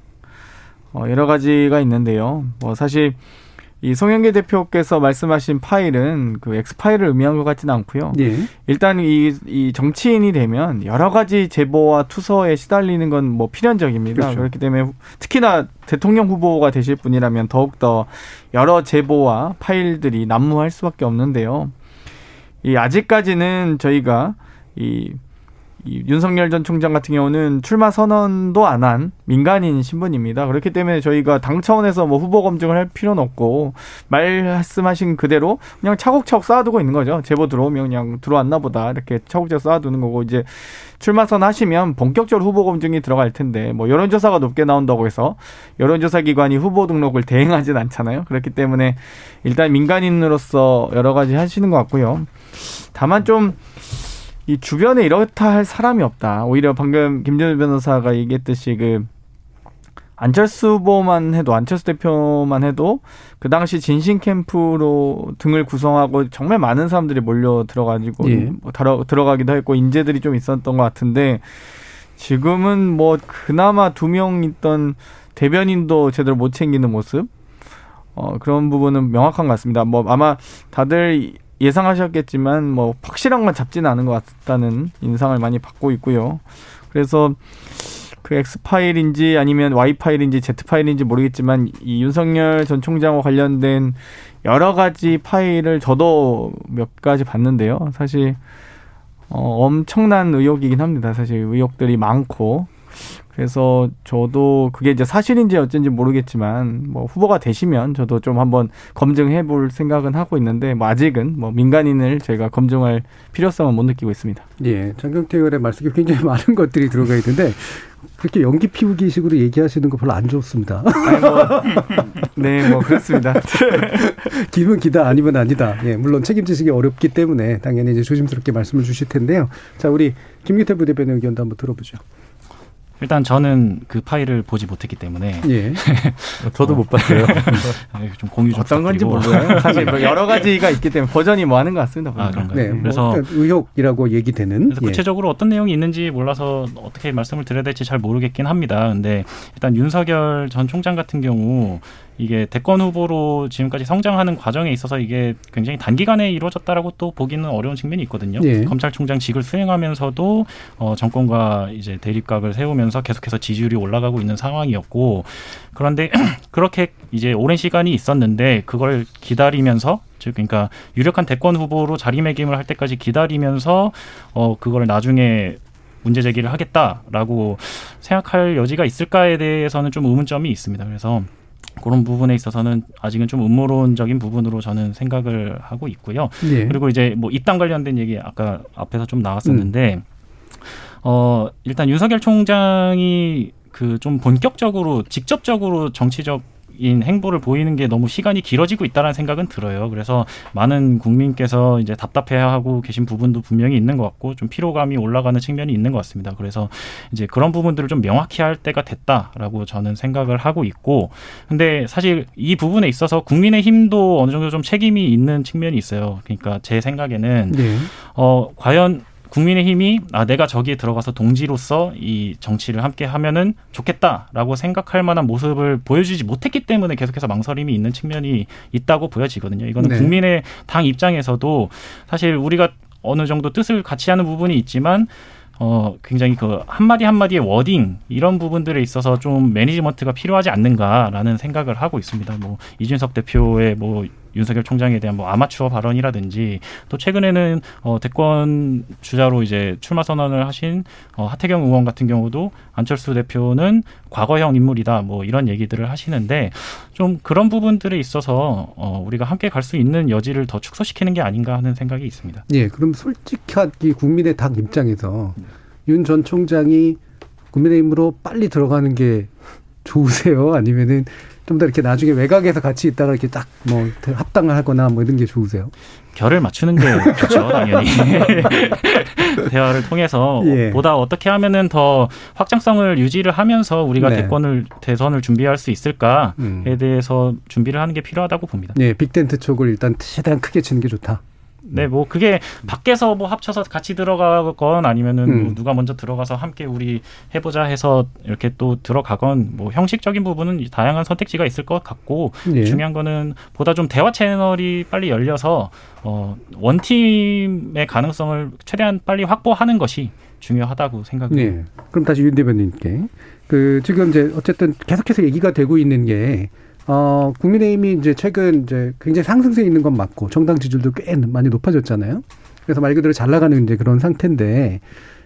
어, 여러 가지가 있는데요. 뭐 사실 이 송영길 대표께서 말씀하신 파일은 그 엑스파일을 의미한 것 같지는 않고요. 예. 일단 이, 이 정치인이 되면 여러 가지 제보와 투서에 시달리는 건 뭐 필연적입니다. 그렇죠. 그렇기 때문에 후- 특히나 대통령 후보가 되실 분이라면 더욱더 여러 제보와 파일들이 난무할 수밖에 없는데요. 이 아직까지는 저희가 이, 이 윤석열 전 총장 같은 경우는 출마 선언도 안 한 민간인 신분입니다. 그렇기 때문에 저희가 당 차원에서 뭐 후보 검증을 할 필요는 없고 말씀하신 그대로 그냥 차곡차곡 쌓아두고 있는 거죠. 제보 들어오면 그냥 들어왔나 보다 이렇게 차곡차곡 쌓아두는 거고 이제 출마 선 하시면 본격적으로 후보 검증이 들어갈 텐데 뭐 여론조사가 높게 나온다고 해서 여론조사 기관이 후보 등록을 대행하진 않잖아요. 그렇기 때문에 일단 민간인으로서 여러 가지 하시는 것 같고요. 다만 좀 이 주변에 이렇다 할 사람이 없다. 오히려 방금 김준일 변호사가 얘기했듯이 그 안철수 후보만 해도 안철수 대표만 해도 그 당시 진신 캠프로 등을 구성하고 정말 많은 사람들이 몰려 들어가지고 예. 뭐 들어, 들어가기도 했고 인재들이 좀 있었던 것 같은데 지금은 뭐 그나마 두 명 있던 대변인도 제대로 못 챙기는 모습 어 그런 부분은 명확한 것 같습니다. 뭐 아마 다들 예상하셨겠지만 뭐 확실한 건 잡지는 않은 것 같다는 인상을 많이 받고 있고요. 그래서 그 X 파일인지 아니면 Y 파일인지 Z 파일인지 모르겠지만 이 윤석열 전 총장과 관련된 여러 가지 파일을 저도 몇 가지 봤는데요. 사실 어, 엄청난 의혹이긴 합니다. 사실 의혹들이 많고 그래서 저도 그게 이제 사실인지 어쩐지 모르겠지만 뭐 후보가 되시면 저도 좀 한번 검증해 볼 생각은 하고 있는데 뭐 아직은 뭐 민간인을 제가 검증할 필요성은 못 느끼고 있습니다. 예. 장경태 의원의 말씀에 굉장히 많은 것들이 들어가 있는데 그렇게 연기 피우기 식으로 얘기하시는 거 별로 안 좋습니다. 뭐, 네, 뭐 그렇습니다. 기면 기다 아니면 아니다. 예, 물론 책임지시기 어렵기 때문에 당연히 이제 조심스럽게 말씀을 주실 텐데요. 자, 우리 김기태 부대변인 의견도 한번 들어보죠. 일단 저는 그 파일을 보지 못했기 때문에 예. 저도 못 봤어요. 좀 공유 좀 어떤 건지. 몰라요. 사실 뭐 여러 가지가 있기 때문에 버전이 뭐 하는 것 같습니다. 아? 네. 그래서- 뭐 의혹이라고 얘기되는. 그래서 예. 구체적으로 어떤 내용이 있는지 몰라서 어떻게 말씀을 드려야 될지 잘 모르겠긴 합니다. 근데 일단 윤석열 전 총장 같은 경우 이게 대권 후보로 지금까지 성장하는 과정에 있어서 이게 굉장히 단기간에 이루어졌다라고 또 보기는 어려운 측면이 있거든요. 예. 검찰총장직을 수행하면서도 어, 정권과 이제 대립각을 세우면서 계속해서 지지율이 올라가고 있는 상황이었고 그런데 그렇게 이제 오랜 시간이 있었는데 그걸 기다리면서 즉 그러니까 유력한 대권 후보로 자리매김을 할 때까지 기다리면서 어 그걸 나중에 문제 제기를 하겠다라고 생각할 여지가 있을까에 대해서는 좀 의문점이 있습니다. 그래서 그런 부분에 있어서는 아직은 좀 음모론적인 부분으로 저는 생각을 하고 있고요. 예. 그리고 이제 뭐 입당 관련된 얘기 아까 앞에서 좀 나왔었는데 어 일단 윤석열 총장이 그 좀 본격적으로 직접적으로 정치적 인 행보를 보이는 게 너무 시간이 길어지고 있다는 생각은 들어요. 그래서 많은 국민께서 이제 답답해하고 계신 부분도 분명히 있는 것 같고 좀 피로감이 올라가는 측면이 있는 것 같습니다. 그래서 이제 그런 부분들을 좀 명확히 할 때가 됐다라고 저는 생각을 하고 있고, 근데 사실 이 부분에 있어서 국민의 힘도 어느 정도 좀 책임이 있는 측면이 있어요. 그러니까 제 생각에는 예. 어 과연 국민의힘이 아 내가 저기에 들어가서 동지로서 이 정치를 함께 하면은 좋겠다라고 생각할 만한 모습을 보여주지 못했기 때문에 계속해서 망설임이 있는 측면이 있다고 보여지거든요. 이거는 네. 국민의 당 입장에서도 사실 우리가 어느 정도 뜻을 같이 하는 부분이 있지만 어 굉장히 그 한마디 한마디의 워딩 이런 부분들에 있어서 좀 매니지먼트가 필요하지 않는가라는 생각을 하고 있습니다. 뭐 이준석 대표의 뭐 윤석열 총장에 대한 뭐 아마추어 발언이라든지 또 최근에는 어 대권 주자로 이제 출마 선언을 하신 어 하태경 의원 같은 경우도 안철수 대표는 과거형 인물이다 뭐 이런 얘기들을 하시는데 좀 그런 부분들에 있어서 어 우리가 함께 갈 수 있는 여지를 더 축소시키는 게 아닌가 하는 생각이 있습니다. 예, 그럼 솔직하게 국민의 당 입장에서 윤 전 총장이 국민의힘으로 빨리 들어가는 게 좋으세요? 아니면은 좀 더 이렇게 나중에 외곽에서 같이 있다가 이렇게 딱 뭐 합당을 하거나 뭐 이런 게 좋으세요? 결을 맞추는 게 좋죠, 당연히. 대화를 통해서 예. 보다 어떻게 하면은 더 확장성을 유지를 하면서 우리가 네. 대권을 대선을 준비할 수 있을까에 음. 대해서 준비를 하는 게 필요하다고 봅니다. 예, 빅텐트 쪽을 일단 최대한 크게 치는 게 좋다. 네, 뭐 그게 밖에서 뭐 합쳐서 같이 들어가건 아니면은 음. 뭐 누가 먼저 들어가서 함께 우리 해보자 해서 이렇게 또 들어가건 뭐 형식적인 부분은 다양한 선택지가 있을 것 같고 예. 중요한 거는 보다 좀 대화 채널이 빨리 열려서 어 원팀의 가능성을 최대한 빨리 확보하는 것이 중요하다고 생각합니다. 네. 그럼 다시 윤 대변인께 그 지금 이제 어쨌든 계속해서 얘기가 되고 있는 게 어, 국민의힘이 이제 최근 이제 굉장히 상승세 있는 건 맞고 정당 지지율도 꽤 많이 높아졌잖아요. 그래서 말 그대로 잘 나가는 이제 그런 상태인데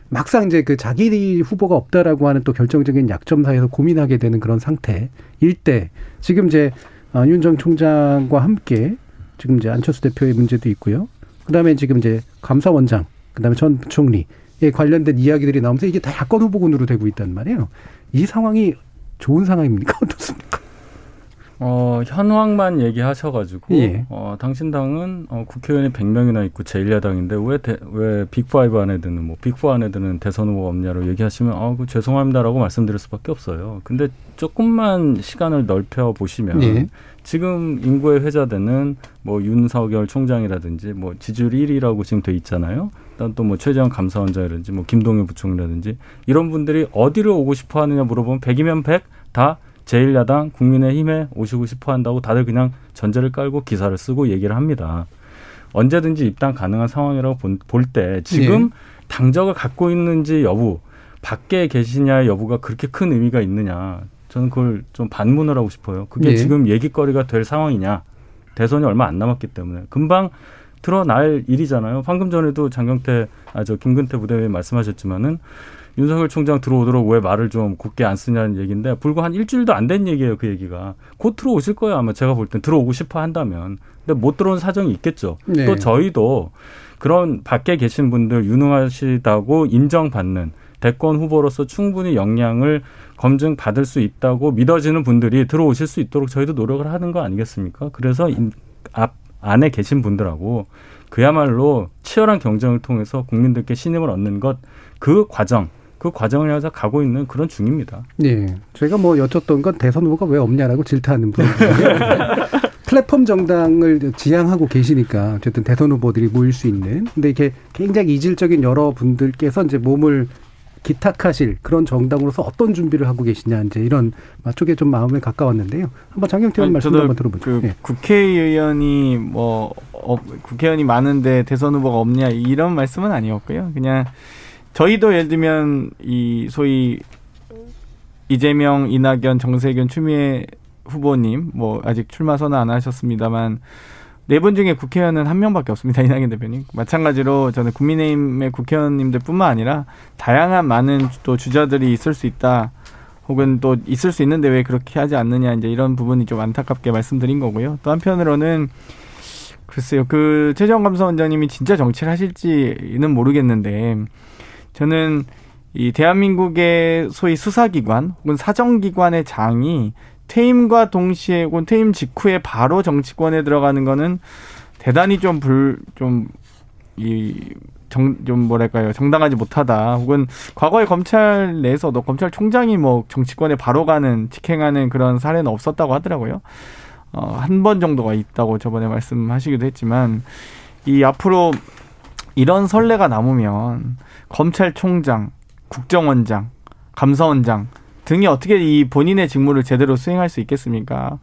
막상 이제 그 자기 후보가 없다라고 하는 또 결정적인 약점 사이에서 고민하게 되는 그런 상태일 때 지금 이제 어, 윤전 총장과 함께 지금 이제 안철수 대표의 문제도 있고요. 그다음에 지금 이제 감사원장, 그다음에 전 총리에 관련된 이야기들이 나오면서 이게 다 야권 후보군으로 되고 있단 말이에요. 이 상황이 좋은 상황입니까? 어떻습니까? 어, 현황만 얘기하셔가지고, 예. 어, 당신 당은, 어, 국회의원이 100명이나 있고 제1야당인데, 왜, 대, 왜 빅5 안에 드는, 뭐, 빅4 안에 드는 대선 후보가 없냐로 얘기하시면, 아, 그 죄송합니다라고 말씀드릴 수밖에 없어요. 근데 조금만 시간을 넓혀 보시면, 예. 지금 인구에 회자되는 뭐 윤석열 총장이라든지 뭐 지지율 1위라고 지금 돼 있잖아요. 그다음 또뭐 최재형 감사원장이라든지 뭐 김동연 부총리라든지 이런 분들이 어디를 오고 싶어 하느냐 물어보면 100이면 100 다 제1야당 국민의힘에 오시고 싶어 한다고 다들 그냥 전제를 깔고 기사를 쓰고 얘기를 합니다. 언제든지 입당 가능한 상황이라고 볼 때 지금 예. 당적을 갖고 있는지 여부, 밖에 계시냐의 여부가 그렇게 큰 의미가 있느냐. 저는 그걸 좀 반문을 하고 싶어요. 그게 예. 지금 얘기거리가 될 상황이냐. 대선이 얼마 안 남았기 때문에. 금방 드러날 일이잖아요. 방금 전에도 장경태, 아, 저 김근태 부대변인 말씀하셨지만은 윤석열 총장 들어오도록 왜 말을 좀 곱게 안 쓰냐는 얘기인데 불과 한 일주일도 안 된 얘기예요. 그 얘기가. 곧 들어오실 거예요. 아마 제가 볼 땐 들어오고 싶어 한다면. 근데 못 들어온 사정이 있겠죠. 네. 또 저희도 그런 밖에 계신 분들 유능하시다고 인정받는 대권 후보로서 충분히 역량을 검증 받을 수 있다고 믿어지는 분들이 들어오실 수 있도록 저희도 노력을 하는 거 아니겠습니까? 그래서 인- 앞 안에 계신 분들하고 그야말로 치열한 경쟁을 통해서 국민들께 신임을 얻는 것 그 과정 그그 과정을 향해서 가고 있는 그런 중입니다. 예. 저희가 뭐 여쭸던 건 대선 후보가 왜 없냐라고 질타하는 분이거든요. 플랫폼 정당을 지향하고 계시니까 어쨌든 대선 후보들이 모일 수 있는 근데 이게 굉장히 이질적인 여러 분들께서 이제 몸을 기탁하실 그런 정당으로서 어떤 준비를 하고 계시냐 이제 이런 쪽에 좀 마음에 가까웠는데요. 한번 장경태 의원 말씀 한번 들어보죠. 그 예. 국회의원이 뭐 어, 국회의원이 많은데 대선 후보가 없냐 이런 말씀은 아니었고요. 그냥 저희도 예를 들면 이 소위 이재명, 이낙연, 정세균, 추미애 후보님 뭐 아직 출마 선언 안 하셨습니다만 네 분 중에 국회의원은 한 명밖에 없습니다. 이낙연 대표님. 마찬가지로 저는 국민의힘의 국회의원님들뿐만 아니라 다양한 많은 또 주자들이 있을 수 있다. 혹은 또 있을 수 있는데 왜 그렇게 하지 않느냐 이제 이런 부분이 좀 안타깝게 말씀드린 거고요. 또 한편으로는 글쎄요. 그 최재형 감사원장님이 진짜 정치를 하실지는 모르겠는데 저는 이 대한민국의 소위 수사기관 혹은 사정기관의 장이 퇴임과 동시에 혹은 퇴임 직후에 바로 정치권에 들어가는 거는 대단히 좀 불 좀 이 정 좀 뭐랄까요 정당하지 못하다 혹은 과거에 검찰 내에서도 검찰총장이 뭐 정치권에 바로 가는 직행하는 그런 사례는 없었다고 하더라고요. 어, 한 번 정도가 있다고 저번에 말씀하시기도 했지만 이 앞으로 이런 선례가 남으면 검찰총장, 국정원장, 감사원장 등이 어떻게 이 본인의 직무를 제대로 수행할 수 있겠습니까?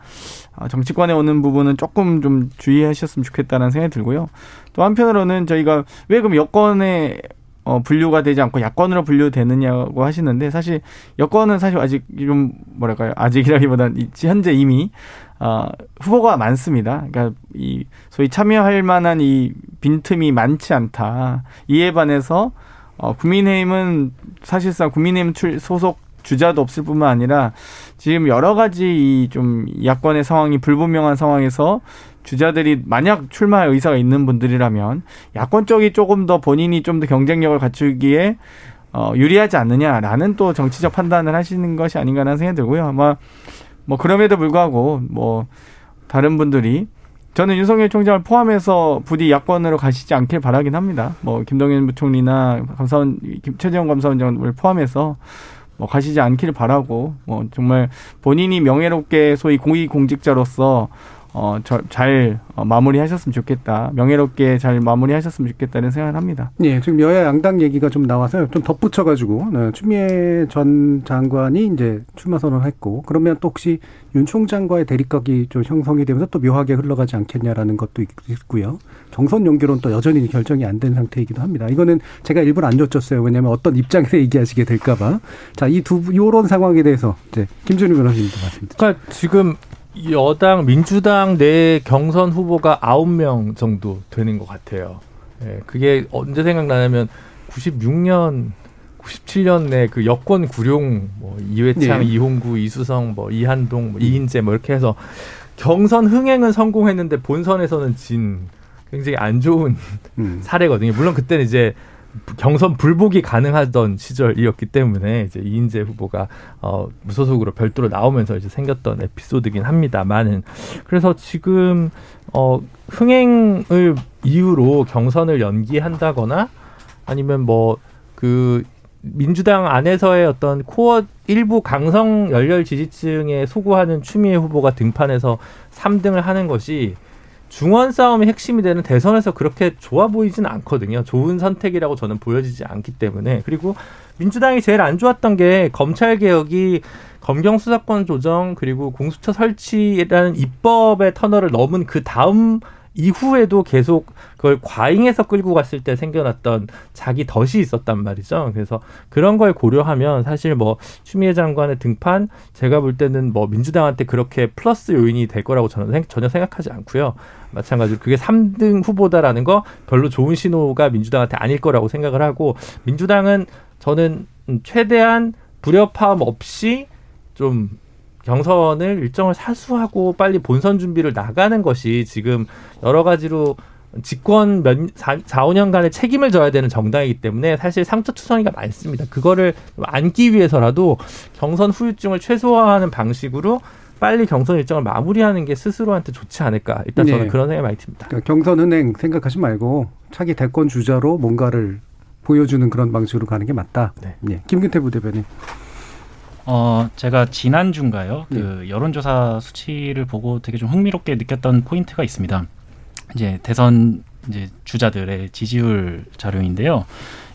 아, 정치권에 오는 부분은 조금 좀 주의하셨으면 좋겠다는 생각이 들고요. 또 한편으로는 저희가 왜 그럼 여권에 어, 분류가 되지 않고 야권으로 분류되느냐고 하시는데 사실 여권은 사실 아직 좀 뭐랄까요 아직이라기보다는 이- 현재 이미 어, 후보가 많습니다. 그러니까 이 소위 참여할 만한 이 빈틈이 많지 않다. 이에 반해서 어, 국민의힘은 사실상 국민의힘 출, 소속 주자도 없을 뿐만 아니라 지금 여러 가지 이좀 야권의 상황이 불분명한 상황에서 주자들이 만약 출마할 의사가 있는 분들이라면 야권 쪽이 조금 더 본인이 좀 더 경쟁력을 갖추기에 어, 유리하지 않느냐라는 또 정치적 판단을 하시는 것이 아닌가라는 생각이 들고요. 아마 뭐 그럼에도 불구하고 뭐 다른 분들이 저는 윤석열 총장을 포함해서 부디 야권으로 가시지 않길 바라긴 합니다. 뭐 김동연 부총리나 감사원 김- 최재형 감사원장을 포함해서 뭐 가시지 않기를 바라고 뭐 정말 본인이 명예롭게 소위 고위 공직자로서 어잘 어, 마무리하셨으면 좋겠다. 명예롭게 잘 마무리하셨으면 좋겠다는 생각을 합니다. 예, 지금 여야 양당 얘기가 좀 나와서요. 좀 덧붙여가지고 네, 추미애 전 장관이 이제 출마 선언을 했고 그러면 또 혹시 윤 총장과의 대립각이 좀 형성이 되면서 또 묘하게 흘러가지 않겠냐라는 것도 있- 있고요. 정선 연결은 또 여전히 결정이 안 된 상태이기도 합니다. 이거는 제가 일부러 안 줬었어요. 왜냐하면 어떤 입장에서 얘기하시게 될까봐. 자, 이 두 요런 상황에 대해서 이제 김준우 변호사님도 말씀드리죠. 그러니까 지금 여당 민주당 내 경선 후보가 아홉 명 정도 되는 것 같아요. 예, 그게 언제 생각나냐면 96년 97년에 그 여권 구룡 뭐 이회창, 예. 이홍구, 이수성, 뭐 이한동, 뭐 이인재 뭐 이렇게 해서 경선 흥행은 성공했는데 본선에서는 진 굉장히 안 좋은 음. 사례거든요. 물론 그때는 이제 경선 불복이 가능하던 시절이었기 때문에 이제 이인재 후보가 어 무소속으로 별도로 나오면서 이제 생겼던 에피소드긴 합니다만은. 그래서 지금 어 흥행을 이유로 경선을 연기한다거나 아니면 뭐 그 민주당 안에서의 어떤 코어 일부 강성 열렬 지지층에 소구하는 추미애 후보가 등판해서 3등을 하는 것이 중원 싸움이 핵심이 되는 대선에서 그렇게 좋아 보이진 않거든요. 좋은 선택이라고 저는 보여지지 않기 때문에 그리고 민주당이 제일 안 좋았던 게 검찰 개혁이 검경 수사권 조정 그리고 공수처 설치라는 입법의 터널을 넘은 그 다음 이후에도 계속 그걸 과잉해서 끌고 갔을 때 생겨났던 자기 덫이 있었단 말이죠. 그래서 그런 걸 고려하면 사실 뭐 추미애 장관의 등판 제가 볼 때는 뭐 민주당한테 그렇게 플러스 요인이 될 거라고 저는 생- 전혀 생각하지 않고요. 마찬가지로 그게 3등 후보다라는 거 별로 좋은 신호가 민주당한테 아닐 거라고 생각을 하고 민주당은 저는 음, 최대한 불협화음 없이 좀 경선을 일정을 사수하고 빨리 본선 준비를 나가는 것이 지금 여러 가지로 집권 몇 4, 4, 5년간의 책임을 져야 되는 정당이기 때문에 사실 상처투성이가 많습니다. 그거를 좀 안기 위해서라도 경선 후유증을 최소화하는 방식으로 빨리 경선 일정을 마무리하는 게 스스로한테 좋지 않을까. 일단 저는 네. 그런 생각이 많이 듭니다. 그러니까 경선 은행 생각하지 말고 차기 대권 주자로 뭔가를 보여주는 그런 방식으로 가는 게 맞다. 네. 예. 김근태 부대변인. 어, 제가 지난주인가요? 그 여론조사 수치를 보고 되게 좀 흥미롭게 느꼈던 포인트가 있습니다. 이제 대선 이제 주자들의 지지율 자료인데요.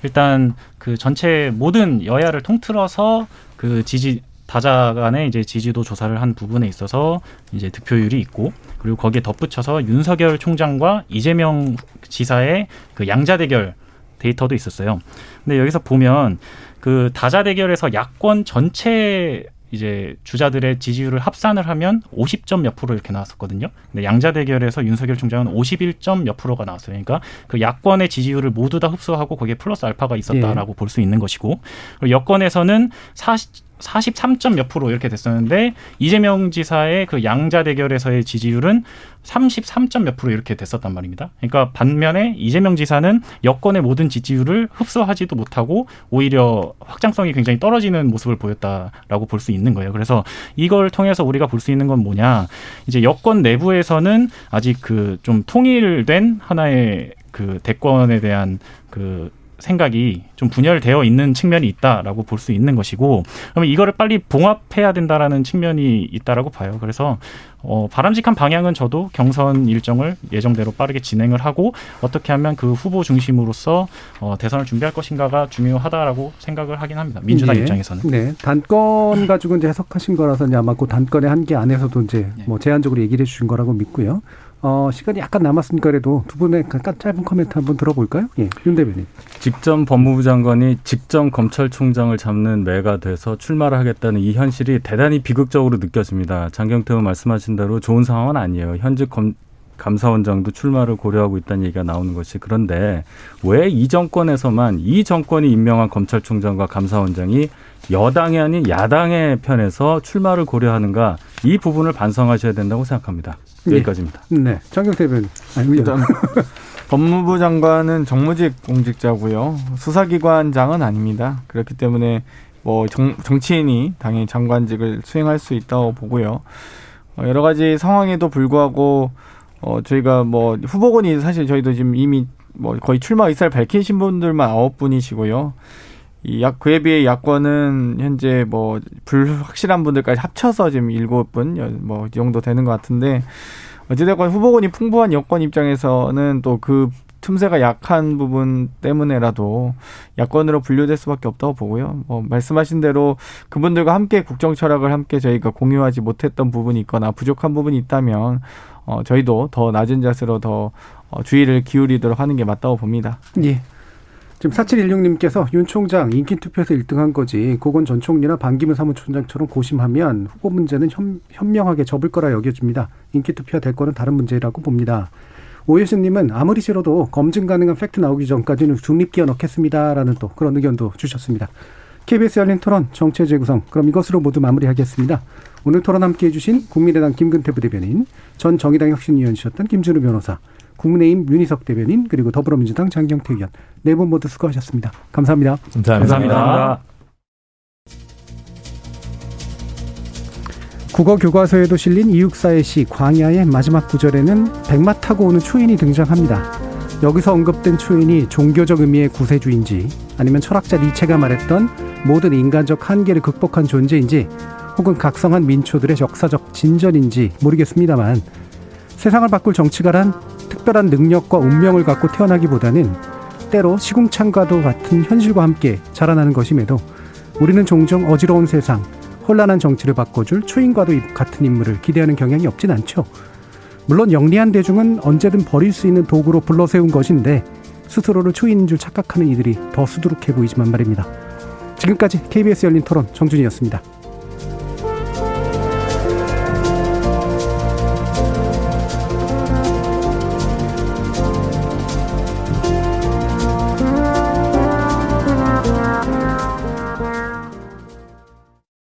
일단 그 전체 모든 여야를 통틀어서 그 지지 다자 간의 이제 지지도 조사를 한 부분에 있어서 이제 득표율이 있고 그리고 거기에 덧붙여서 윤석열 총장과 이재명 지사의 그 양자 대결 데이터도 있었어요. 근데 여기서 보면 그 다자 대결에서 야권 전체 이제 주자들의 지지율을 합산을 하면 50점 몇 프로 이렇게 나왔었거든요. 근데 양자 대결에서 윤석열 총장은 51점 몇 프로가 나왔어요. 그러니까 그 야권의 지지율을 모두 다 흡수하고 거기에 플러스 알파가 있었다라고 볼수 있는 것이고 그리고 여권에서는 40 43점 몇 프로 이렇게 됐었는데 이재명 지사의 그 양자 대결에서의 지지율은 33점 몇 프로 이렇게 됐었단 말입니다. 그러니까 반면에 이재명 지사는 여권의 모든 지지율을 흡수하지도 못하고 오히려 확장성이 굉장히 떨어지는 모습을 보였다라고 볼 수 있는 거예요. 그래서 이걸 통해서 우리가 볼 수 있는 건 뭐냐? 이제 여권 내부에서는 아직 그 좀 통일된 하나의 그 대권에 대한 그 생각이 좀 분열되어 있는 측면이 있다라고 볼 수 있는 것이고 그러면 이거를 빨리 봉합해야 된다라는 측면이 있다라고 봐요. 그래서 어, 바람직한 방향은 저도 경선 일정을 예정대로 빠르게 진행을 하고 어떻게 하면 그 후보 중심으로서 어, 대선을 준비할 것인가가 중요하다라고 생각을 하긴 합니다. 민주당 예. 입장에서는. 네. 단건 가지고 이제 해석하신 거라서 아마 그 단건의 한계 안에서도 이제 네. 뭐 제한적으로 얘기를 해 주신 거라고 믿고요. 어, 시간이 약간 남았으니까 그래도 두 분의 약간 짧은 코멘트 한번 들어볼까요? 예. 윤 대변인. 직전 법무부 장관이 직전 검찰총장을 잡는 매가 돼서 출마를 하겠다는 이 현실이 대단히 비극적으로 느껴집니다. 장경태 의원 말씀하신 대로 좋은 상황은 아니에요. 현직 검, 감사원장도 출마를 고려하고 있다는 얘기가 나오는 것이 그런데 왜 이 정권에서만 이 정권이 임명한 검찰총장과 감사원장이 여당이 아닌 야당의 편에서 출마를 고려하는가 이 부분을 반성하셔야 된다고 생각합니다. 예. 여기까지입니다. 네. 장경태. 아니, 일단 법무부 장관은 정무직 공직자고요. 수사기관장은 아닙니다. 그렇기 때문에 뭐 정, 정치인이 당연히 장관직을 수행할 수 있다고 보고요. 어, 여러 가지 상황에도 불구하고 어, 저희가 뭐 후보군이 사실 저희도 지금 이미 뭐 거의 출마 의사를 밝히신 분들만 아홉 분이시고요. 이 약, 그에 비해 야권은 현재 뭐 불확실한 분들까지 합쳐서 지금 일곱 분, 뭐이 정도 되는 것 같은데 어찌됐건 후보군이 풍부한 여권 입장에서는 또 그 틈새가 약한 부분 때문에라도 야권으로 분류될 수밖에 없다고 보고요. 뭐 말씀하신 대로 그분들과 함께 국정 철학을 함께 저희가 공유하지 못했던 부분이 있거나 부족한 부분이 있다면 어 저희도 더 낮은 자세로 더 어, 주의를 기울이도록 하는 게 맞다고 봅니다. 예. 지금 4716님께서 윤 총장 인기 투표에서 1등한 거지 고건 전 총리나 반기문 사무총장처럼 고심하면 후보 문제는 현, 현명하게 접을 거라 여겨집니다. 인기 투표가 될 거는 다른 문제라고 봅니다. 오예수님은 아무리 싫어도 검증 가능한 팩트 나오기 전까지는 중립기어 넣겠습니다라는 또 그런 의견도 주셨습니다. KBS 열린 토론 정체 재구성 그럼 이것으로 모두 마무리하겠습니다. 오늘 토론 함께해 주신 국민의당 김근태 부대변인 전 정의당 혁신위원이셨던 김준우 변호사 국민의힘 윤희석 대변인 그리고 더불어민주당 장경태 의원 네 분 모두 수고하셨습니다. 감사합니다. 감사합니다. 감사합니다. 국어 교과서에도 실린 이육사의 시 광야의 마지막 구절에는 백마 타고 오는 초인이 등장합니다. 여기서 언급된 초인이 종교적 의미의 구세주인지 아니면 철학자 니체가 말했던 모든 인간적 한계를 극복한 존재인지 혹은 각성한 민초들의 역사적 진전인지 모르겠습니다만 세상을 바꿀 정치가란 특별한 능력과 운명을 갖고 태어나기보다는 때로 시궁창과도 같은 현실과 함께 자라나는 것임에도 우리는 종종 어지러운 세상, 혼란한 정치를 바꿔줄 초인과도 같은 인물을 기대하는 경향이 없진 않죠. 물론 영리한 대중은 언제든 버릴 수 있는 도구로 불러세운 것인데 스스로를 초인인 줄 착각하는 이들이 더 수두룩해 보이지만 말입니다. 지금까지 KBS 열린 토론 정준이었습니다.